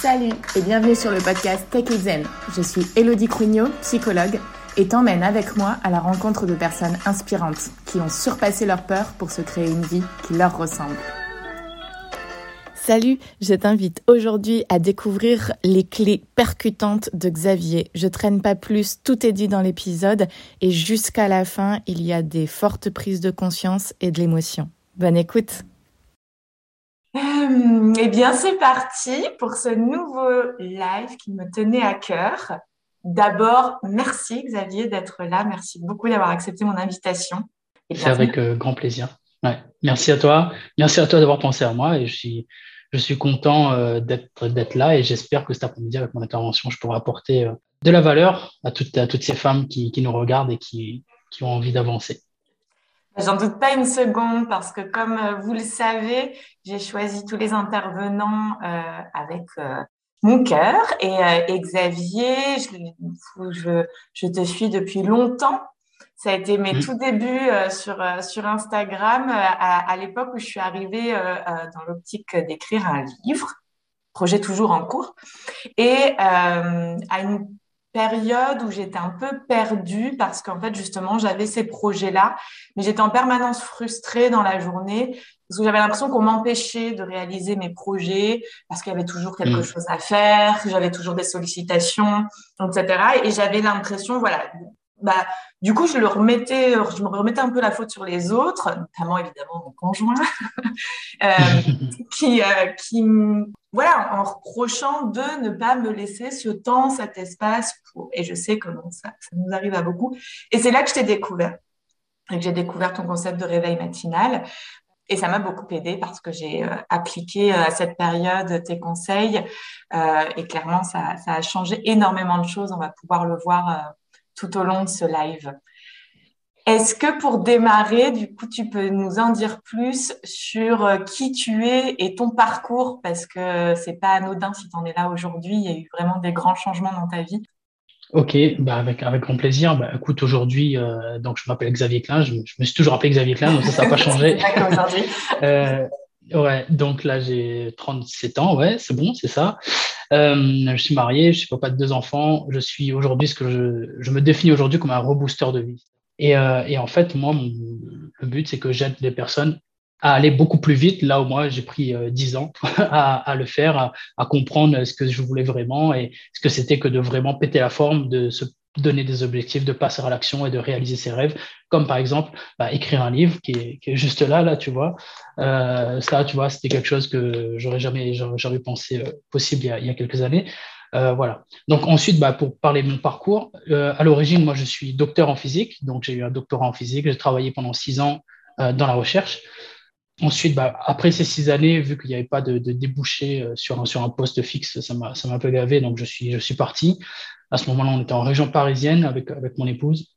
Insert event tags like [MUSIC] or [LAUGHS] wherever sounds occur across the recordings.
Salut et bienvenue sur le podcast Tech Zen. Je suis Elodie Crugno, psychologue, et t'emmène avec moi à la rencontre de personnes inspirantes qui ont surpassé leur peur pour se créer une vie qui leur ressemble. Salut, je t'invite aujourd'hui à découvrir les clés percutantes de Xavier. Je traîne pas plus, tout est dit dans l'épisode et jusqu'à la fin, il y a des fortes prises de conscience et de l'émotion. Bonne écoute. Euh, eh bien, c'est parti pour ce nouveau live qui me tenait à cœur. D'abord, merci Xavier d'être là. Merci beaucoup d'avoir accepté mon invitation. C'est avec euh, grand plaisir. Merci à toi. Merci à toi d'avoir pensé à moi et je suis, je suis content euh, d'être là et j'espère que cet après-midi, avec mon intervention, je pourrai apporter euh, de la valeur à toutes, à toutes ces femmes qui, qui nous regardent et qui, qui ont envie d'avancer. J'en doute pas une seconde parce que comme euh, vous le savez, j'ai choisi tous les intervenants avec mon cœur et, Xavier, je, je, je, te suis depuis longtemps. Ça a été mes mmh. tout débuts euh, sur, euh, sur Instagram euh, à, à l'époque où je suis arrivée dans l'optique d'écrire un livre, projet toujours en cours, et à une période où j'étais un peu perdue parce qu'en fait justement j'avais ces projets-là, mais j'étais en permanence frustrée dans la journée parce que j'avais l'impression qu'on m'empêchait de réaliser mes projets parce qu'il y avait toujours quelque mmh. chose à faire, que j'avais toujours des sollicitations, etc. Et j'avais l'impression, voilà, bah, du coup, je le remettais, je me remettais un peu la faute sur les autres, notamment évidemment mon conjoint, [LAUGHS] euh, [LAUGHS] qui, euh, qui, voilà, en reprochant de ne pas me laisser ce temps, cet espace pour, et je sais comment ça, ça nous arrive à beaucoup. Et c'est là que je t'ai découvert, et que j'ai découvert ton concept de réveil matinal. Et ça m'a beaucoup aidé parce que j'ai euh, appliqué à cette période tes conseils et clairement, ça, a changé énormément de choses. On va pouvoir le voir tout au long de ce live. Est-ce que pour démarrer, du coup, tu peux nous en dire plus sur euh, qui tu es et ton parcours? Parce que c'est pas anodin si tu en es là aujourd'hui. Il y a eu vraiment des grands changements dans ta vie. Ok, bah avec, avec grand plaisir. Bah, écoute, aujourd'hui, euh, donc je m'appelle Xavier Klein. Je, me suis toujours appelé Xavier Klein, donc ça, n'a pas [LAUGHS] changé. [LAUGHS] euh, ouais, donc là, j'ai 37 ans. Ouais, c'est bon, c'est ça. Euh, je suis marié, je suis papa de deux enfants. Je suis aujourd'hui ce que je, je me définis aujourd'hui comme un rebooster de vie. Et, euh, et en fait, moi, le but, c'est que j'aide les personnes à aller beaucoup plus vite, là où moi j'ai pris euh, dix ans [LAUGHS] à, à, le faire, à, à, comprendre ce que je voulais vraiment et ce que c'était que de vraiment péter la forme, de se donner des objectifs, de passer à l'action et de réaliser ses rêves, comme par exemple bah, écrire un livre qui est, qui est, juste là, là, tu vois. Euh, ça, tu vois, c'était quelque chose que j'aurais jamais, j'aurais pensé euh, possible il y, a, il y, a, quelques années. Euh, voilà. Donc ensuite, bah, pour parler de mon parcours, euh, à l'origine, moi, je suis docteur en physique, donc j'ai eu un doctorat en physique. J'ai travaillé pendant six ans euh, dans la recherche. Ensuite, bah, après ces six années, vu qu'il n'y avait pas de, de débouché sur un, sur un poste fixe, ça m'a un peu gavé, donc je suis, je suis parti. À ce moment-là, on était en région parisienne avec, avec mon épouse.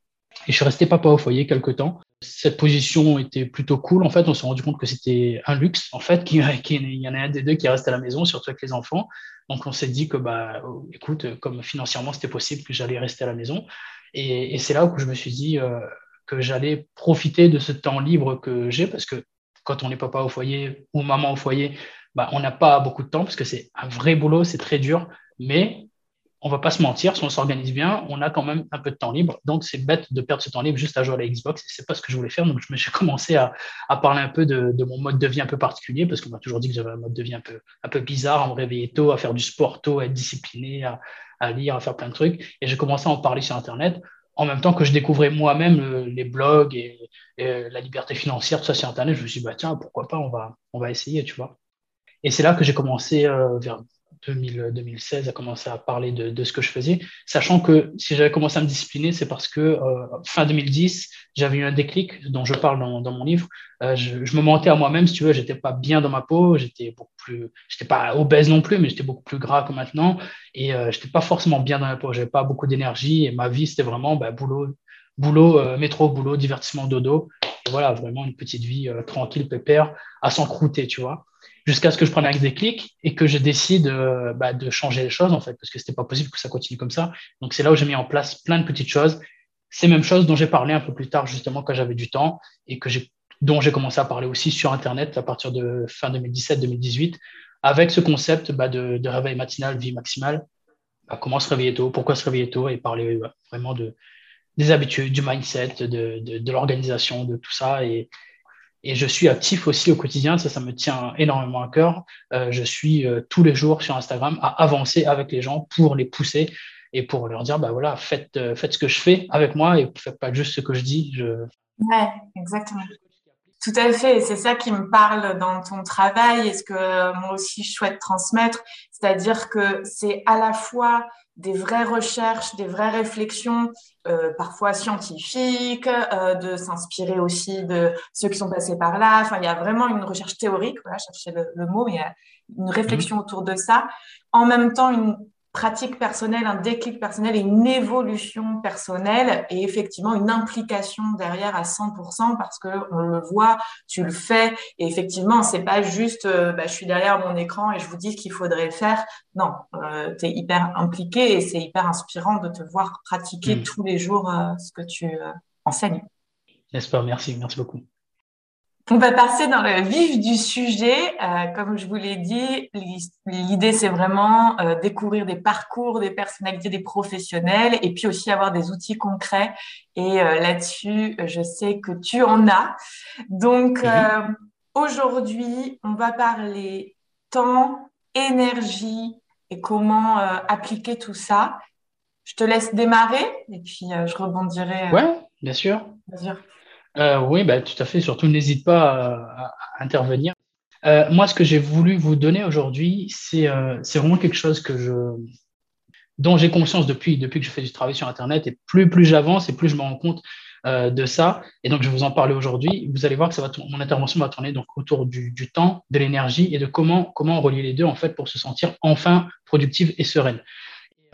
Et je suis resté papa au foyer quelque temps. Cette position était plutôt cool. En fait, on s'est rendu compte que c'était un luxe, en fait, qu'il y en a un des deux qui reste à la maison, surtout avec les enfants. Donc, on s'est dit que, bah, écoute, comme financièrement c'était possible, que j'allais rester à la maison. Et, et c'est là où je me suis dit euh, que j'allais profiter de ce temps libre que j'ai, parce que quand on est papa au foyer ou maman au foyer, bah, on n'a pas beaucoup de temps, parce que c'est un vrai boulot, c'est très dur. Mais on va pas se mentir, si on s'organise bien, on a quand même un peu de temps libre. Donc, c'est bête de perdre ce temps libre juste à jouer à la Xbox. C'est pas ce que je voulais faire. Donc, j'ai [LAUGHS] commencé à, parler un peu de, mon mode de vie un peu particulier parce qu'on m'a toujours dit que j'avais un mode de vie un peu, bizarre, à me réveiller tôt, à faire du sport tôt, à être discipliné, à, lire, à faire plein de trucs. Et j'ai commencé à en parler sur Internet en même temps que je découvrais moi-même les blogs et, la liberté financière, tout ça sur Internet. Je me suis dit, bah, tiens, pourquoi pas, on va, on va essayer, tu vois. Et c'est là que j'ai commencé euh, vers 2016 a commencé à parler de, ce que je faisais, sachant que si j'avais commencé à me discipliner, c'est parce que euh, fin 2010, j'avais eu un déclic dont je parle dans, mon livre. Euh, je, je, me mentais à moi-même, si tu veux, j'étais pas bien dans ma peau, j'étais beaucoup plus, j'étais pas obèse non plus, mais j'étais beaucoup plus gras que maintenant, et euh, j'étais pas forcément bien dans ma peau, j'avais pas beaucoup d'énergie, et ma vie c'était vraiment bah, boulot, boulot, euh, métro, boulot, divertissement, dodo. Voilà, vraiment une petite vie euh, tranquille, pépère, à s'encrouter, tu vois. Jusqu'à ce que je prenne un déclic et que je décide euh, bah, de changer les choses en fait parce que c'était pas possible que ça continue comme ça. Donc c'est là où j'ai mis en place plein de petites choses. Ces mêmes choses dont j'ai parlé un peu plus tard justement quand j'avais du temps et que dont j'ai commencé à parler aussi sur internet à partir de fin 2017 2018 avec ce concept bah, de, réveil matinal, vie maximale. Bah, comment se réveiller tôt, pourquoi se réveiller tôt? Et parler vraiment de, des habitudes, du mindset, de, de, l'organisation, de tout ça. Et, et, je suis actif aussi au quotidien, ça, ça me tient énormément à cœur. Euh, je suis euh, tous les jours sur Instagram à avancer avec les gens pour les pousser et pour leur dire, bah voilà, faites, euh, faites ce que je fais avec moi et faites pas juste ce que je dis. Je... Ouais, exactement. Tout à fait, c'est ça qui me parle dans ton travail et ce que moi aussi je souhaite transmettre, c'est-à-dire que c'est à la fois des vraies recherches, des vraies réflexions, euh, parfois scientifiques, euh, de s'inspirer aussi de ceux qui sont passés par là. Enfin, il y a vraiment une recherche théorique, voilà, chercher le, le mot, mais il y a une réflexion mmh. autour de ça. En même temps, une pratique personnelle, un déclic personnel et une évolution personnelle et effectivement une implication derrière à 100% parce que on le voit, tu le fais et effectivement c'est pas juste euh, bah, je suis derrière mon écran et je vous dis qu'il faudrait faire. Non, euh, tu es hyper impliqué et c'est hyper inspirant de te voir pratiquer mm. tous les jours euh, ce que tu enseignes. N'est-ce pas Merci, merci beaucoup. On va passer dans le vif du sujet. Euh, comme je vous l'ai dit, l'idée c'est vraiment euh, découvrir des parcours, des personnalités, des professionnels, et puis aussi avoir des outils concrets. Et euh, là-dessus, je sais que tu en as. Donc mhm. aujourd'hui, on va parler temps, énergie et comment appliquer tout ça. Je te laisse démarrer et puis je rebondirai. ouais, bien sûr. Bien sûr. Euh, oui, bah, tout à fait. Surtout, n'hésite pas à, intervenir. Euh, moi, ce que j'ai voulu vous donner aujourd'hui, c'est euh, vraiment quelque chose que je, dont j'ai conscience depuis, depuis que je fais du travail sur Internet. Et plus, plus j'avance et plus je me rends compte de ça. Et donc, je vais vous en parler aujourd'hui. Vous allez voir que ça va mon intervention va tourner donc, autour du, du temps, de l'énergie et de comment, comment relier les deux en fait, pour se sentir enfin productive et sereine.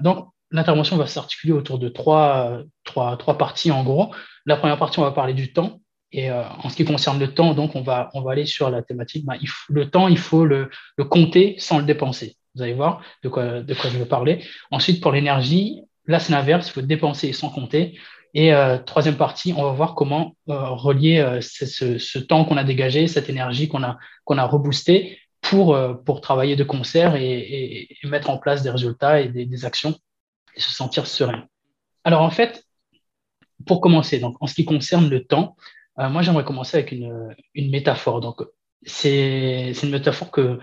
Donc, l'intervention va s'articuler autour de trois, trois, trois parties en gros. La première partie, on va parler du temps. Et euh, en ce qui concerne le temps, donc on va, on va aller sur la thématique. Ben, le temps, il faut le, le, compter sans le dépenser. Vous allez voir de quoi, de quoi je veux parler. Ensuite, pour l'énergie, là, c'est l'inverse. Il faut dépenser sans compter. Et euh, troisième partie, on va voir comment euh, relier euh, ce, ce, temps qu'on a dégagé, cette énergie qu'on a, qu'on a reboosté pour, euh, pour travailler de concert et, et, et, mettre en place des résultats et des actions et se sentir serein. Alors en fait, pour commencer, donc en ce qui concerne le temps, euh, moi j'aimerais commencer avec une, une métaphore. Donc c'est une métaphore que,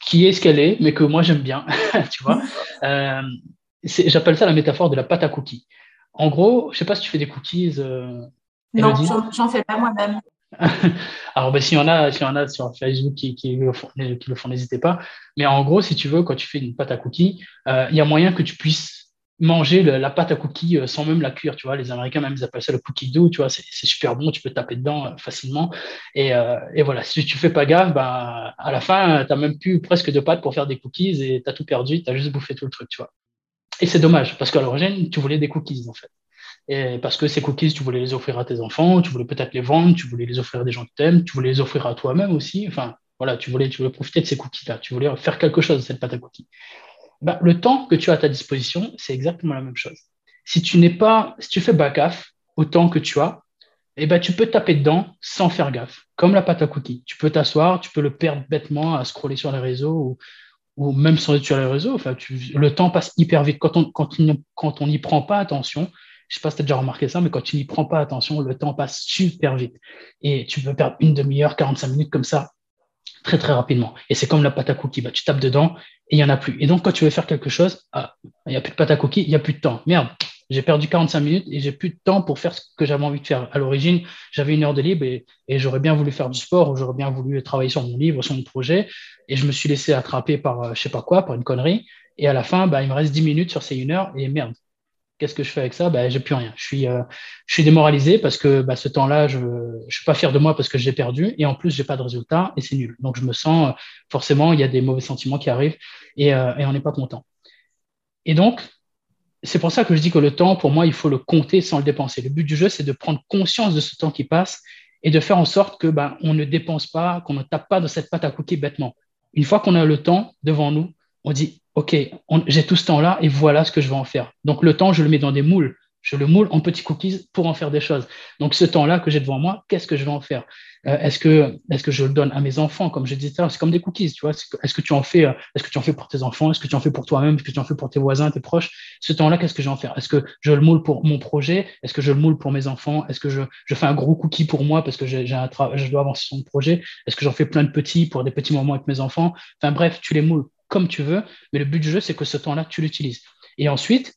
qui est ce qu'elle est, mais que moi j'aime bien, [LAUGHS] tu vois. [LAUGHS] Euh, J'appelle ça la métaphore de la pâte à cookies. En gros, je sais pas si tu fais des cookies. Euh, non, j'en fais pas moi-même. [LAUGHS] Alors, ben, s'il y en a, s'il y en a sur Facebook qui, qui, le font, qui le font, n'hésitez pas. Mais en gros, si tu veux, quand tu fais une pâte à cookies, euh, il y a moyen que tu puisses manger la pâte à cookies euh, sans même la cuire, tu vois. Les Américains même ils appellent ça le cookie dough, tu vois. C'est super bon, tu peux taper dedans euh, facilement. Et, euh, et, voilà, si tu fais pas gaffe, bah, à la fin, tu même plus presque de pâte pour faire des cookies et tu as tout perdu, tu as juste bouffé tout le truc, tu vois. Et c'est dommage parce qu'à l'origine, tu voulais des cookies en fait. Et parce que ces cookies, tu voulais les offrir à tes enfants, tu voulais peut-être les vendre, tu voulais les offrir à des gens que tu aimes, tu voulais les offrir à toi-même aussi. Enfin, voilà, tu voulais, tu voulais profiter de ces cookies-là, tu voulais faire quelque chose de cette pâte à cookies. Bah, le temps que tu as à ta disposition, c'est exactement la même chose. Si tu n'es pas, si tu fais pas gaffe au temps que tu as, eh ben, tu peux taper dedans sans faire gaffe, comme la pâte à cookies. Tu peux t'asseoir, tu peux le perdre bêtement à scroller sur les réseaux ou, même sans être sur les réseaux. Le temps passe hyper vite. Quand on n'y prend pas attention, je sais pas si tu as déjà remarqué ça, mais quand tu n'y prends pas attention, le temps passe super vite. Et tu peux perdre une demi-heure, 45 minutes comme ça, très très rapidement. Et c'est comme la pâte à cookies. Bah, tu tapes dedans et il n'y en a plus. Et donc, quand tu veux faire quelque chose, ah, il n'y a plus de pâte à cookies, il n'y a plus de temps. Merde, j'ai perdu 45 minutes et j'ai plus de temps pour faire ce que j'avais envie de faire. À l'origine, j'avais une heure de libre et, j'aurais bien voulu faire du sport ou j'aurais bien voulu travailler sur mon livre, sur mon projet. Et je me suis laissé attraper par euh, je sais pas quoi, par une connerie. Et à la fin, bah, il me reste 10 minutes sur ces une heure et merde, Qu'est-ce que je fais avec ça? Ben, J'ai plus rien. Je suis, euh, je suis démoralisé parce que bah, ce temps-là, je ne suis pas fier de moi parce que j'ai perdu et en plus, j'ai pas de résultat et c'est nul. Donc, je me sens euh, forcément, il y a des mauvais sentiments qui arrivent et, euh, et on n'est pas content. Et donc, c'est pour ça que je dis que le temps, pour moi, il faut le compter sans le dépenser. Le but du jeu, c'est de prendre conscience de ce temps qui passe et de faire en sorte que ben, on ne dépense pas, qu'on ne tape pas dans cette pâte à cookies bêtement. Une fois qu'on a le temps devant nous, on dit OK, j'ai tout ce temps-là et voilà ce que je vais en faire. Donc le temps, je le mets dans des moules. je le moule en petits cookies pour en faire des choses. Donc, ce temps-là que j'ai devant moi, qu'est-ce que je vais en faire? Euh, Est-ce que, est que je le donne à mes enfants Comme je disais, c'est comme des cookies, tu vois. Est-ce que tu en fais euh, Est-ce que tu en fais pour tes enfants? Est-ce que tu en fais pour toi-même? Est-ce que tu en fais pour tes voisins, tes proches? Ce temps-là, qu'est-ce que je vais en faire? Est-ce que je le moule pour mon projet? Est-ce que je le moule pour mes enfants? Est-ce que je, je, fais un gros cookie pour moi parce que j'ai je dois avancer sur mon projet? Est-ce que j'en fais plein de petits pour des petits moments avec mes enfants? Enfin bref, tu les moules comme tu veux, mais le but du jeu, c'est que ce temps-là, tu l'utilises. Et ensuite,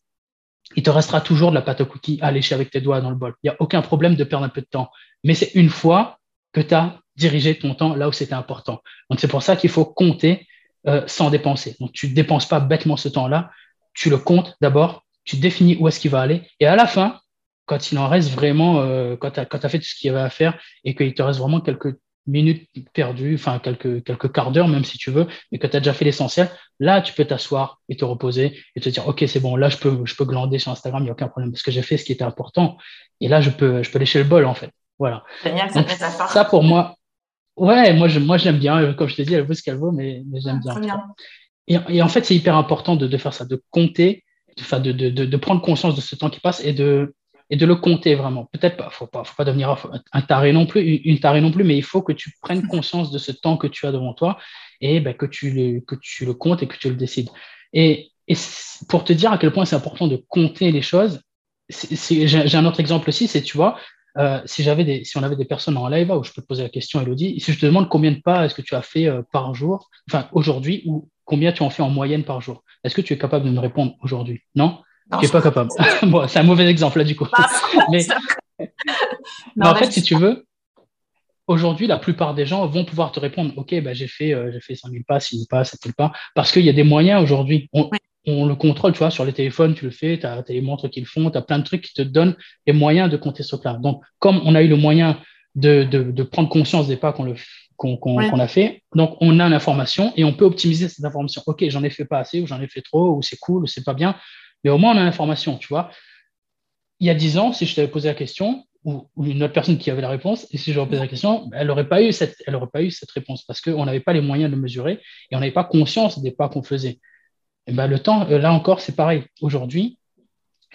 il te restera toujours de la pâte à cookies à lécher avec tes doigts dans le bol. Il n'y a aucun problème de perdre un peu de temps. Mais c'est une fois que tu as dirigé ton temps là où c'était important. Donc c'est pour ça qu'il faut compter euh, sans dépenser. Donc tu ne dépenses pas bêtement ce temps-là, tu le comptes d'abord, tu définis où est-ce qu'il va aller, et à la fin, quand il en reste vraiment, euh, quand tu as, as, fait tout ce qu'il y avait à faire et qu'il te reste vraiment quelques minutes perdues, enfin quelques, quelques quarts d'heure même si tu veux, mais que tu as déjà fait l'essentiel, là tu peux t'asseoir et te reposer et te dire ok c'est bon, là je peux, je peux glander sur Instagram, il n'y a aucun problème parce que j'ai fait ce qui était important et là je peux, je peux lécher le bol en fait. Voilà. Génial, ça, pour moi, ouais, moi je, moi j'aime bien, comme je t'ai dit, elle vaut ce qu'elle vaut, mais, mais j'aime bien. bien. Et, et, en fait c'est hyper important de, de, faire ça, de compter, de, de, de, de prendre conscience de ce temps qui passe et de, et de le compter vraiment. Peut-être pas, faut pas, faut pas devenir un taré non plus, une tarée non plus, mais il faut que tu prennes conscience de ce temps que tu as devant toi et ben, que, tu le, que tu le comptes et que tu le décides. Et, et pour te dire à quel point c'est important de compter les choses, j'ai un autre exemple aussi, c'est, tu vois, euh, si, des, si on avait des personnes en live où je peux te poser la question, Elodie, si je te demande combien de pas est-ce que tu as fait euh, par jour, enfin aujourd'hui, ou combien tu en fais en moyenne par jour, est-ce que tu es capable de me répondre aujourd'hui? Non? Tu n'es pas capable. [LAUGHS] bon, c'est un mauvais exemple là du coup. [LAUGHS] [LAUGHS] mais, en fait, si tu veux, aujourd'hui, la plupart des gens vont pouvoir te répondre Ok, bah, j'ai fait, euh, j'ai fait 5000 pas, 6000 pas, 7000 pas, parce qu'il y a des moyens aujourd'hui. On, on, le contrôle, tu vois, sur les téléphones, tu le fais, tu as, les montres qui le font, tu as plein de trucs qui te donnent les moyens de compter ce là Donc, comme on a eu le moyen de, de, de prendre conscience des pas qu'on qu'on a fait. Donc, on a l'information et on peut optimiser cette information. OK, j'en ai fait pas assez, ou j'en ai fait trop, ou c'est cool, ou c'est pas bien. Mais au moins, on a l'information, tu vois. Il y a dix ans, si je t'avais posé la question, ou, une autre personne qui avait la réponse, et si j'aurais posé la question, elle n'aurait pas, eu cette, elle aurait pas eu cette réponse parce qu'on n'avait pas les moyens de le mesurer et on n'avait pas conscience des pas qu'on faisait. Et ben, le temps, euh, là encore, c'est pareil. Aujourd'hui,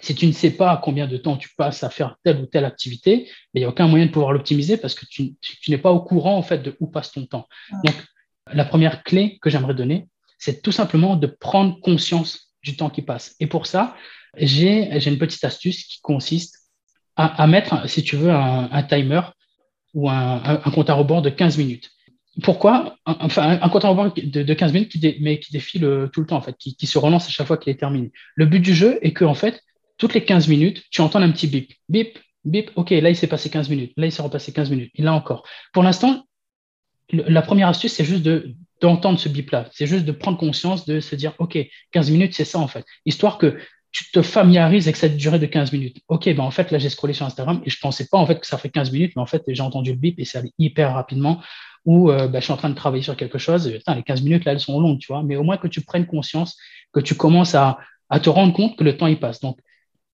si tu ne sais pas combien de temps tu passes à faire telle ou telle activité, ben, il n'y a aucun moyen de pouvoir l'optimiser parce que tu, tu n'es pas au courant en fait de où passe ton temps. Donc, la première clé que j'aimerais donner, c'est tout simplement de prendre conscience du temps qui passe. Et pour ça, j'ai une petite astuce qui consiste à, mettre, si tu veux, un, timer ou un, compte à rebours de 15 minutes. Pourquoi? Enfin, un compte à rebours de, 15 minutes, qui mais qui défile euh, tout le temps, qui, se relance à chaque fois qu'il est terminé. Le but du jeu est que, en fait, toutes les 15 minutes, tu entends un petit bip. Bip, bip, OK, là, il s'est passé 15 minutes. Là, il s'est repassé 15 minutes. Et là encore. Pour l'instant, la première astuce, c'est juste de, d'entendre ce bip-là. C'est juste de prendre conscience, de se dire, OK, 15 minutes, c'est ça en fait. Histoire que tu te familiarises avec cette durée de 15 minutes. OK, ben en fait, là, j'ai scrollé sur Instagram et je pensais pas en fait que ça fait 15 minutes, mais en fait, j'ai entendu le bip et ça allait hyper rapidement. Ou euh, ben, je suis en train de travailler sur quelque chose. Les 15 minutes, là, elles sont longues, tu vois. Mais au moins que tu prennes conscience, que tu commences à, à te rendre compte que le temps, il passe. Donc,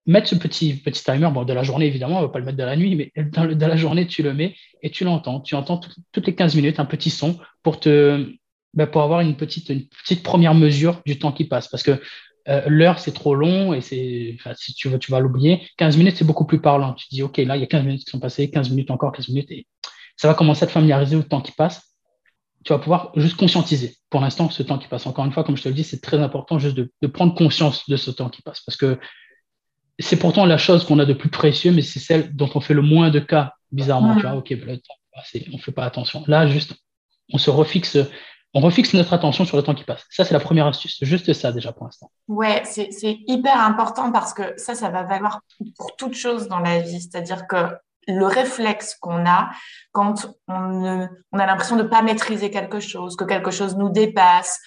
mettre ce petit, petit timer, bon, de la journée évidemment, on ne va pas le mettre de la nuit, mais dans, la journée, tu le mets et tu l'entends. Tu entends toutes les 15 minutes un petit son pour te, ben, pour avoir une petite, une petite première mesure du temps qui passe. Parce que euh, l'heure, c'est trop long et c'est, si tu veux, tu vas l'oublier. 15 minutes, c'est beaucoup plus parlant. Tu te dis, OK, là, il y a 15 minutes qui sont passées, 15 minutes encore, 15 minutes, et ça va commencer à te familiariser au temps qui passe. Tu vas pouvoir juste conscientiser pour l'instant ce temps qui passe. Encore une fois, comme je te le dis, c'est très important juste de, de, prendre conscience de ce temps qui passe parce que c'est pourtant la chose qu'on a de plus précieux, mais c'est celle dont on fait le moins de cas, bizarrement. Tu vois, OK, ben, le temps passe on ne fait pas attention. Là, juste, on se refixe on refixe notre attention sur le temps qui passe. Ça, c'est la première astuce. Juste ça, déjà, pour l'instant. Ouais, c'est hyper important parce que ça, ça va valoir pour toute chose dans la vie. C'est-à-dire que le réflexe qu'on a quand on, a l'impression de ne pas maîtriser quelque chose, que quelque chose nous dépasse,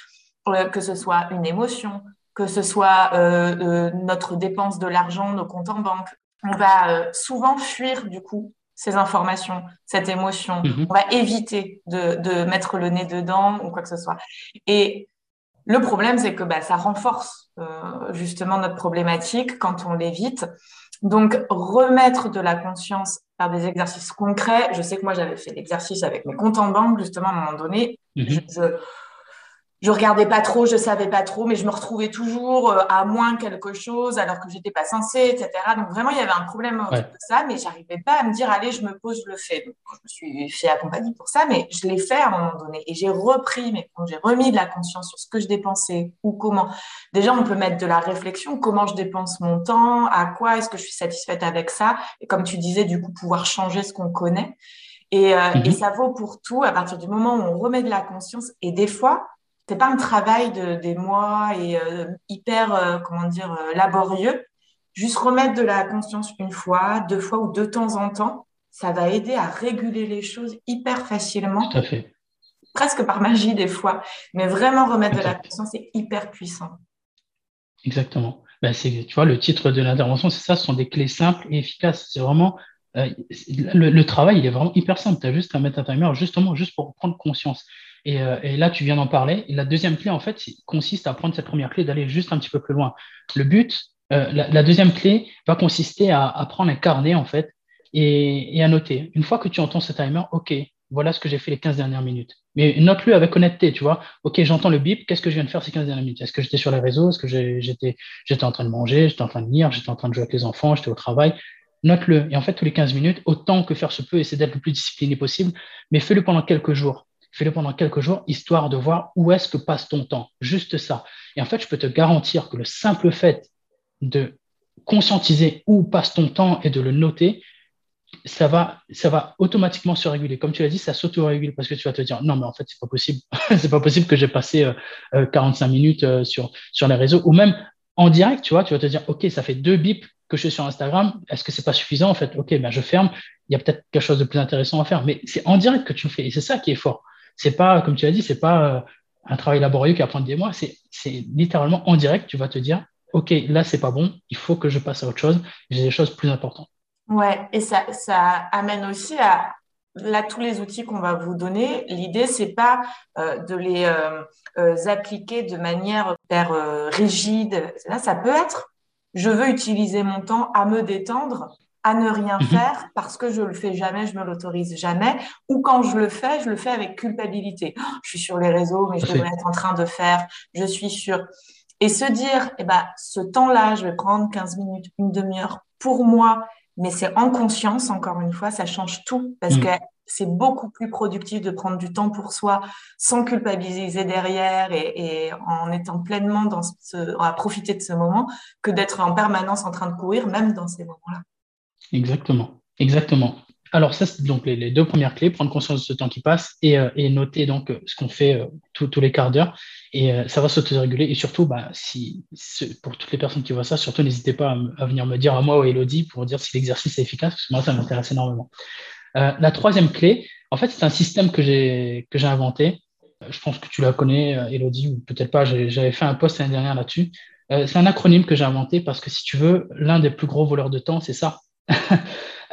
euh, que ce soit une émotion, que ce soit euh, euh, notre dépense de l'argent, nos comptes en banque, on va souvent fuir du coup ces informations, cette émotion. Mhm. On va éviter de, mettre le nez dedans ou quoi que ce soit. Et le problème, c'est que bah, ça renforce euh, justement notre problématique quand on l'évite. Donc, remettre de la conscience par des exercices concrets. Je sais que moi, j'avais fait l'exercice avec mes comptes en banque, justement, à un moment donné. Mhm. je, je regardais pas trop, je savais pas trop, mais je me retrouvais toujours euh, à moins quelque chose alors que j'étais pas censée, etc. Donc vraiment, il y avait un problème autour de ça, mais j'arrivais pas à me dire, allez, je me pose, je le fais. Donc, je me suis fait accompagner pour ça, mais je l'ai fait à un moment donné et j'ai repris, mais j'ai remis de la conscience sur ce que je dépensais ou comment. Déjà, on peut mettre de la réflexion, comment je dépense mon temps, à quoi est-ce que je suis satisfaite avec ça, et comme tu disais, du coup, pouvoir changer ce qu'on connaît. Et, euh, et, mhm. ça vaut pour tout à partir du moment où on remet de la conscience. Et des fois, c'est pas un travail de des mois et euh, hyper euh, comment dire euh, laborieux. Juste remettre de la conscience une fois, deux fois ou de temps en temps, ça va aider à réguler les choses hyper facilement. Tout à fait. Presque par magie des fois, mais vraiment remettre de la conscience c'est hyper puissant. Exactement. Ben c'est, tu vois, le titre de l'intervention, c'est ça, ce sont des clés simples et efficaces. C'est vraiment le, le, travail, il est vraiment hyper simple. Tu as juste à mettre un timer justement juste pour prendre conscience. Euh, et, là, tu viens d'en parler. la deuxième clé, en fait, consiste à prendre cette première clé, d'aller juste un petit peu plus loin. Le but, euh, la, deuxième clé va consister à, prendre un carnet, en fait, et, à noter. Une fois que tu entends ce timer, OK, voilà ce que j'ai fait les 15 dernières minutes. Mais note-le avec honnêteté, tu vois. OK, j'entends le bip, qu'est-ce que je viens de faire ces 15 dernières minutes? Est-ce que j'étais sur les réseaux? Est-ce que j'étais j'étais en train de manger? J'étais en train de lire? J'étais en train de jouer avec les enfants? J'étais au travail? Note-le. Et en fait, tous les 15 minutes, autant que faire se peut, essaie d'être le plus discipliné possible, mais fais-le pendant quelques jours fais-le pendant quelques jours, histoire de voir où est-ce que passe ton temps. Juste ça. Et en fait, je peux te garantir que le simple fait de conscientiser où passe ton temps et de le noter, ça va, ça va automatiquement se réguler. Comme tu l'as dit, ça s'auto-régule parce que tu vas te dire non, mais en fait, c'est pas possible. [LAUGHS] c'est pas possible que j'ai passé 45 euh, euh, minutes euh, sur, sur les réseaux ou même en direct, tu vois, tu vas te dire ok, ça fait deux bips que je suis sur Instagram. Est-ce que c'est pas suffisant en fait? Ok, ben je ferme. Il y a peut-être quelque chose de plus intéressant à faire, mais c'est en direct que tu le fais et c'est ça qui est fort. C'est pas, comme tu as dit, c'est pas euh, un travail laborieux qui va des mois. C'est, littéralement en direct. Tu vas te dire, OK, là, c'est pas bon. Il faut que je passe à autre chose. J'ai des choses plus importantes. Ouais. Et ça, ça amène aussi à, là, tous les outils qu'on va vous donner, l'idée, c'est pas euh, de les euh, appliquer de manière hyper rigide. Là, ça peut être, je veux utiliser mon temps à me détendre à ne rien mhm. faire parce que je le fais jamais, je me l'autorise jamais, ou quand je le fais, je le fais avec culpabilité. Oh, je suis sur les réseaux, mais je devrais être en train de faire, je suis sur. Et se dire, eh ben, ce temps-là, je vais prendre 15 minutes, une demi-heure pour moi, mais c'est en conscience, encore une fois, ça change tout parce mhm. que c'est beaucoup plus productif de prendre du temps pour soi sans culpabiliser derrière et, et en étant pleinement dans ce, à profiter de ce moment que d'être en permanence en train de courir, même dans ces moments-là. Exactement, exactement. Alors ça, c'est donc les, deux premières clés, prendre conscience de ce temps qui passe et, euh, noter donc euh, ce qu'on fait euh, tous les quarts d'heure. Et ça va s'auto-réguler. Et surtout, bah, si, pour toutes les personnes qui voient ça, surtout n'hésitez pas à, venir me dire à moi ou à Elodie pour dire si l'exercice est efficace, parce que moi, ça m'intéresse énormément. la troisième clé, en fait, c'est un système que j'ai inventé. Je pense que tu la connais, Elodie, ou peut-être pas. J'avais fait un post l'année dernière là-dessus. c'est un acronyme que j'ai inventé parce que si tu veux, l'un des plus gros voleurs de temps, c'est ça,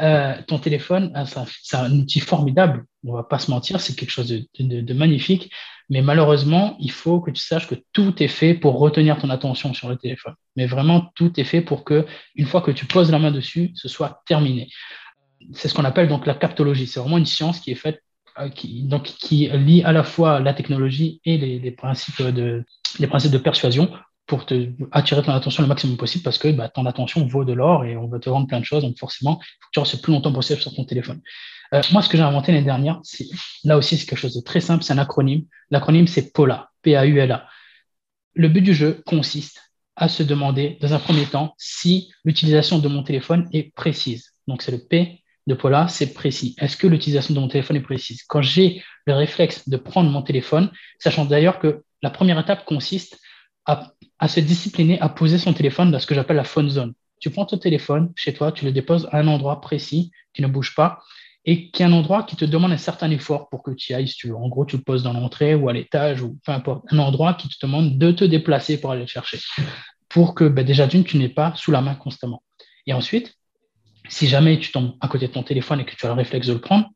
Euh, ton téléphone, hein, c'est un, outil formidable, on va pas se mentir, c'est quelque chose de, magnifique, mais malheureusement, il faut que tu saches que tout est fait pour retenir ton attention sur le téléphone. Mais vraiment, tout est fait pour que, une fois que tu poses la main dessus, ce soit terminé. C'est ce qu'on appelle donc la captologie. C'est vraiment une science qui est faite, euh, qui, donc, qui lie à la fois la technologie et les, principes de, les principes de persuasion pour te attirer ton attention le maximum possible parce que bah, ton attention vaut de l'or et on veut te vendre plein de choses. Donc forcément, il faut que tu restes le plus longtemps possible sur ton téléphone. Euh, moi, ce que j'ai inventé l'année dernière, c'est là aussi c'est quelque chose de très simple, c'est un acronyme. L'acronyme c'est PAULA, P-A-U-L-A. Le but du jeu consiste à se demander, dans un premier temps, si l'utilisation de mon téléphone est précise. Donc c'est le P de Paula, c'est précis. Est-ce que l'utilisation de mon téléphone est précise? Quand j'ai le réflexe de prendre mon téléphone, sachant d'ailleurs que la première étape consiste à, se discipliner à poser son téléphone dans ce que j'appelle la phone zone. Tu prends ton téléphone chez toi, tu le déposes à un endroit précis qui ne bouge pas et qui est un endroit qui te demande un certain effort pour que tu y ailles, tu. En gros, tu le poses dans l'entrée ou à l'étage ou peu importe, un endroit qui te demande de te déplacer pour aller le chercher. Pour que ben, déjà d'une, tu n'es pas sous la main constamment. Et ensuite, si jamais tu tombes à côté de ton téléphone et que tu as le réflexe de le prendre,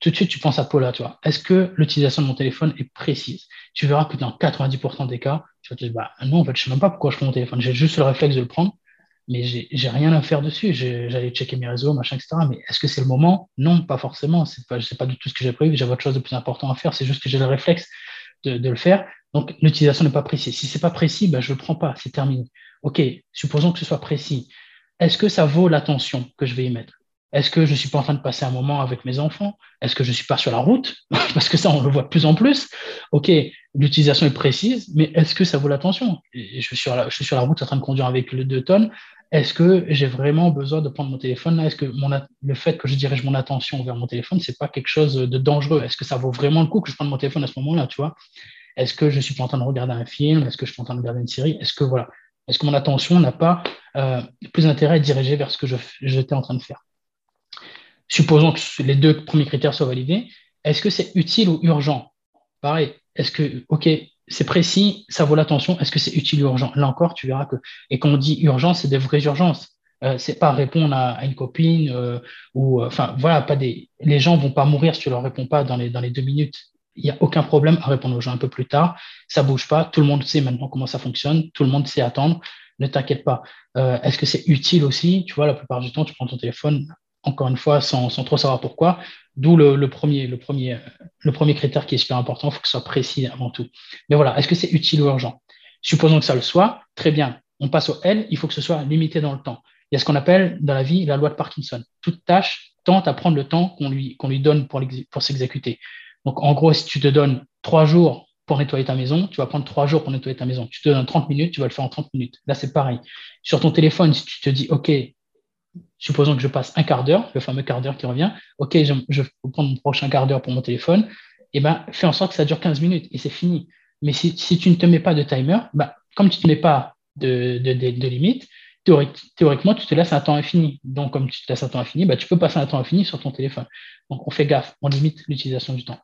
tout de suite, tu penses à Paula, tu vois. Est-ce que l'utilisation de mon téléphone est précise? Tu verras que dans 90% des cas, tu vas te dire, bah, non, en fait, je sais même pas pourquoi je prends mon téléphone. J'ai juste le réflexe de le prendre, mais j'ai rien à faire dessus. J'allais checker mes réseaux, machin, etc. Mais est-ce que c'est le moment? Non, pas forcément. C'est pas, sais pas du tout ce que j'ai prévu. J'ai autre chose de plus important à faire. C'est juste que j'ai le réflexe de, le faire. Donc, l'utilisation n'est pas précise. Si c'est pas précis, ben, je le prends pas, c'est terminé. OK, supposons que ce soit précis. Est-ce que ça vaut l'attention que je vais y mettre? Est-ce que je suis pas en train de passer un moment avec mes enfants? Est-ce que je suis pas sur la route? [LAUGHS] Parce que ça, on le voit de plus en plus. OK, l'utilisation est précise, mais est-ce que ça vaut l'attention? Je, suis sur la, je suis sur la route en train de conduire avec le 2 tonnes. Est-ce que j'ai vraiment besoin de prendre mon téléphone là? Est-ce que mon, le fait que je dirige mon attention vers mon téléphone, c'est pas quelque chose de dangereux? Est-ce que ça vaut vraiment le coup que je prenne mon téléphone à ce moment-là, tu vois? Est-ce que je suis pas en train de regarder un film? Est-ce que je suis en train de regarder une série? Est-ce que voilà. Est-ce que mon attention n'a pas euh, plus intérêt à diriger vers ce que j'étais en train de faire? Supposons que les deux premiers critères soient validés. Est-ce que c'est utile ou urgent? Pareil. Est-ce que, OK, c'est précis, ça vaut l'attention. Est-ce que c'est utile ou urgent? Là encore, tu verras que. Et quand on dit urgence, c'est des vraies urgences. Euh, c'est pas répondre à, une copine euh, ou euh, enfin voilà pas des les gens vont pas mourir si tu leur réponds pas dans les dans les deux minutes il n'y a aucun problème à répondre aux gens un peu plus tard ça bouge pas tout le monde sait maintenant comment ça fonctionne tout le monde sait attendre ne t'inquiète pas est-ce que c'est utile aussi? Tu vois la plupart du temps tu prends ton téléphone encore une fois sans, trop savoir pourquoi D'où le, premier, le, premier, le premier critère qui est super important, il faut que ce soit précis avant tout. Mais voilà, est-ce que c'est utile ou urgent? Supposons que ça le soit, très bien. On passe au L, il faut que ce soit limité dans le temps. Il y a ce qu'on appelle dans la vie la loi de Parkinson. Toute tâche tente à prendre le temps qu'on lui, lui donne pour, pour s'exécuter. Donc en gros, si tu te donnes trois jours pour nettoyer ta maison, tu vas prendre trois jours pour nettoyer ta maison. Tu te donnes 30 minutes, tu vas le faire en 30 minutes. Là, c'est pareil. Sur ton téléphone, si tu te dis, OK, supposons que je passe un quart d'heure, le fameux quart d'heure qui revient, ok, je, vais prendre mon prochain quart d'heure pour mon téléphone, et eh ben, fais en sorte que ça dure 15 minutes et c'est fini. Mais si, tu ne te mets pas de timer, ben, comme tu ne te mets pas de, limite, théoriquement, tu te laisses un temps infini. Donc, comme tu te laisses un temps infini, ben, tu peux passer un temps infini sur ton téléphone. Donc, on fait gaffe, on limite l'utilisation du temps.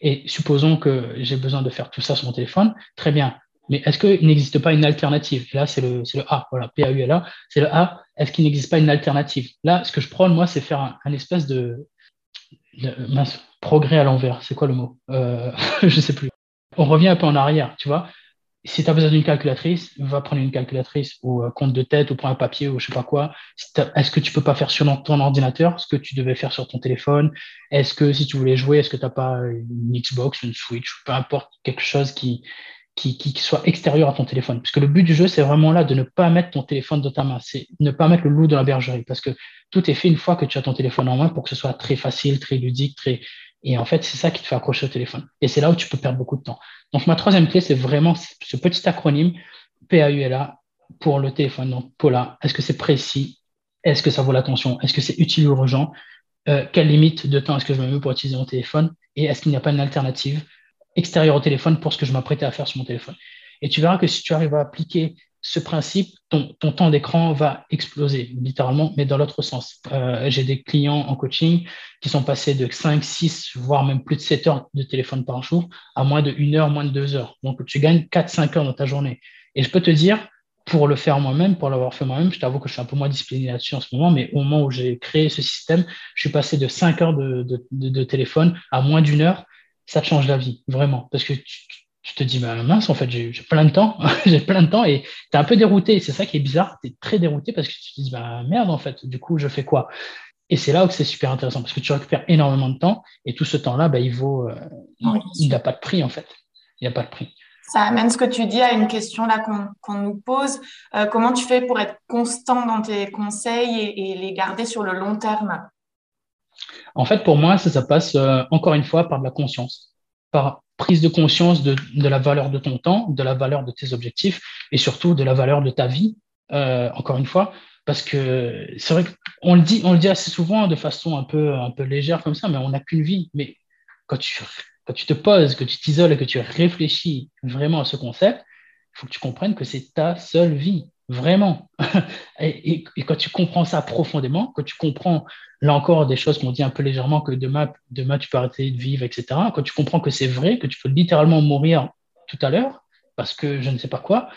Et supposons que j'ai besoin de faire tout ça sur mon téléphone, très bien. Mais est-ce qu'il n'existe pas une alternative? Là, c'est le, le, A. Voilà, P-A-U-L-A. C'est le A. Est-ce qu'il n'existe pas une alternative? Là, ce que je prône, moi, c'est faire un, espèce de, progrès à l'envers. C'est quoi le mot? Euh, [LAUGHS] Je ne sais plus. On revient un peu en arrière, tu vois. Si tu as besoin d'une calculatrice, va prendre une calculatrice ou un compte de tête ou prends un papier ou je sais pas quoi. est-ce que tu peux pas faire sur ton ordinateur ce que tu devais faire sur ton téléphone? Est-ce que si tu voulais jouer, est-ce que tu n'as pas une Xbox, une Switch, peu importe quelque chose qui, qui, soit extérieur à ton téléphone. Parce que le but du jeu, c'est vraiment là de ne pas mettre ton téléphone dans ta main, c'est ne pas mettre le loup dans la bergerie, parce que tout est fait une fois que tu as ton téléphone en main pour que ce soit très facile, très ludique, très... Et en fait, c'est ça qui te fait accrocher au téléphone. Et c'est là où tu peux perdre beaucoup de temps. Donc, ma troisième clé, c'est vraiment ce petit acronyme PAULA pour le téléphone. Donc, POLA, est-ce que c'est précis? Est-ce que ça vaut l'attention? Est-ce que c'est utile ou urgent? Euh, Quelle limite de temps est-ce que je me mets pour utiliser mon téléphone? Et est-ce qu'il n'y a pas une alternative? Extérieur au téléphone pour ce que je m'apprêtais à faire sur mon téléphone. Et tu verras que si tu arrives à appliquer ce principe, ton, temps d'écran va exploser, littéralement, mais dans l'autre sens. Euh, J'ai des clients en coaching qui sont passés de 5, 6, voire même plus de 7 heures de téléphone par jour à moins de 1 heure, moins de 2 heures. Donc, tu gagnes 4, 5 heures dans ta journée. Et je peux te dire, pour le faire moi-même, pour l'avoir fait moi-même, je t'avoue que je suis un peu moins discipliné là-dessus en ce moment, mais au moment où j'ai créé ce système, je suis passé de 5 heures de téléphone à moins d'une heure ça te change la vie, vraiment. Parce que tu, te dis, bah, mince, en fait, j'ai plein de temps, [LAUGHS] j'ai plein de temps et tu es un peu dérouté. C'est ça qui est bizarre, tu es très dérouté parce que tu te dis, bah, merde, en fait, du coup, je fais quoi? Et c'est là où c'est super intéressant parce que tu récupères énormément de temps et tout ce temps-là, bah, il vaut, euh, il n'a pas de prix, en fait. Il n'a pas de prix. Ça amène ce que tu dis à une question là qu'on nous pose. Euh, comment tu fais pour être constant dans tes conseils et les garder sur le long terme? En fait, pour moi, ça, passe euh, encore une fois par de la conscience, par prise de conscience de, la valeur de ton temps, de la valeur de tes objectifs et surtout de la valeur de ta vie, euh, encore une fois, parce que c'est vrai qu'on le dit, on le dit assez souvent de façon un peu, légère comme ça, mais on n'a qu'une vie. Mais quand tu, quand tu te poses, que tu t'isoles et que tu réfléchis vraiment à ce concept, il faut que tu comprennes que c'est ta seule vie. Vraiment. [LAUGHS] et, quand tu comprends ça profondément, quand tu comprends, là encore, des choses qu'on dit un peu légèrement, que demain, demain tu peux arrêter de vivre, etc., quand tu comprends que c'est vrai, que tu peux littéralement mourir tout à l'heure, parce que je ne sais pas quoi,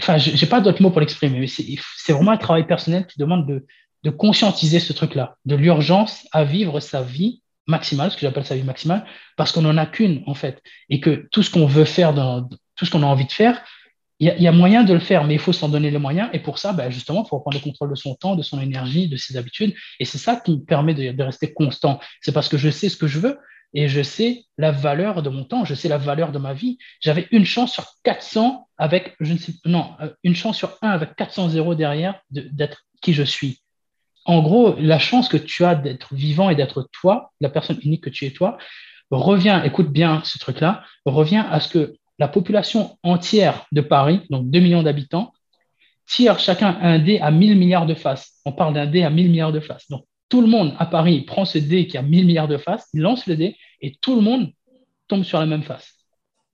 enfin, je n'ai pas d'autres mots pour l'exprimer, mais c'est vraiment un travail personnel qui demande de, de conscientiser ce truc-là, de l'urgence à vivre sa vie maximale, ce que j'appelle sa vie maximale, parce qu'on n'en a qu'une, en fait, et que tout ce qu'on veut faire, dans, tout ce qu'on a envie de faire, il y, a moyen de le faire, mais il faut s'en donner les moyens. Et pour ça, ben justement, il faut reprendre le contrôle de son temps, de son énergie, de ses habitudes. Et c'est ça qui me permet de, rester constant. C'est parce que je sais ce que je veux. et je sais la valeur de mon temps, je sais la valeur de ma vie. J'avais une chance sur 400 avec, je ne sais, non, euh, une chance sur 1 avec 400 zéros derrière d'être qui je suis. En gros, la chance que tu as d'être vivant et d'être toi, la personne unique que tu es toi, revient, écoute bien ce truc-là, revient à ce que la population entière de Paris, donc 2 millions d'habitants, tire chacun un dé à 1000 milliards de faces. On parle d'un dé à 1000 milliards de faces. Donc, tout le monde à Paris prend ce dé qui a 1000 milliards de faces, lance le dé et tout le monde tombe sur la même face.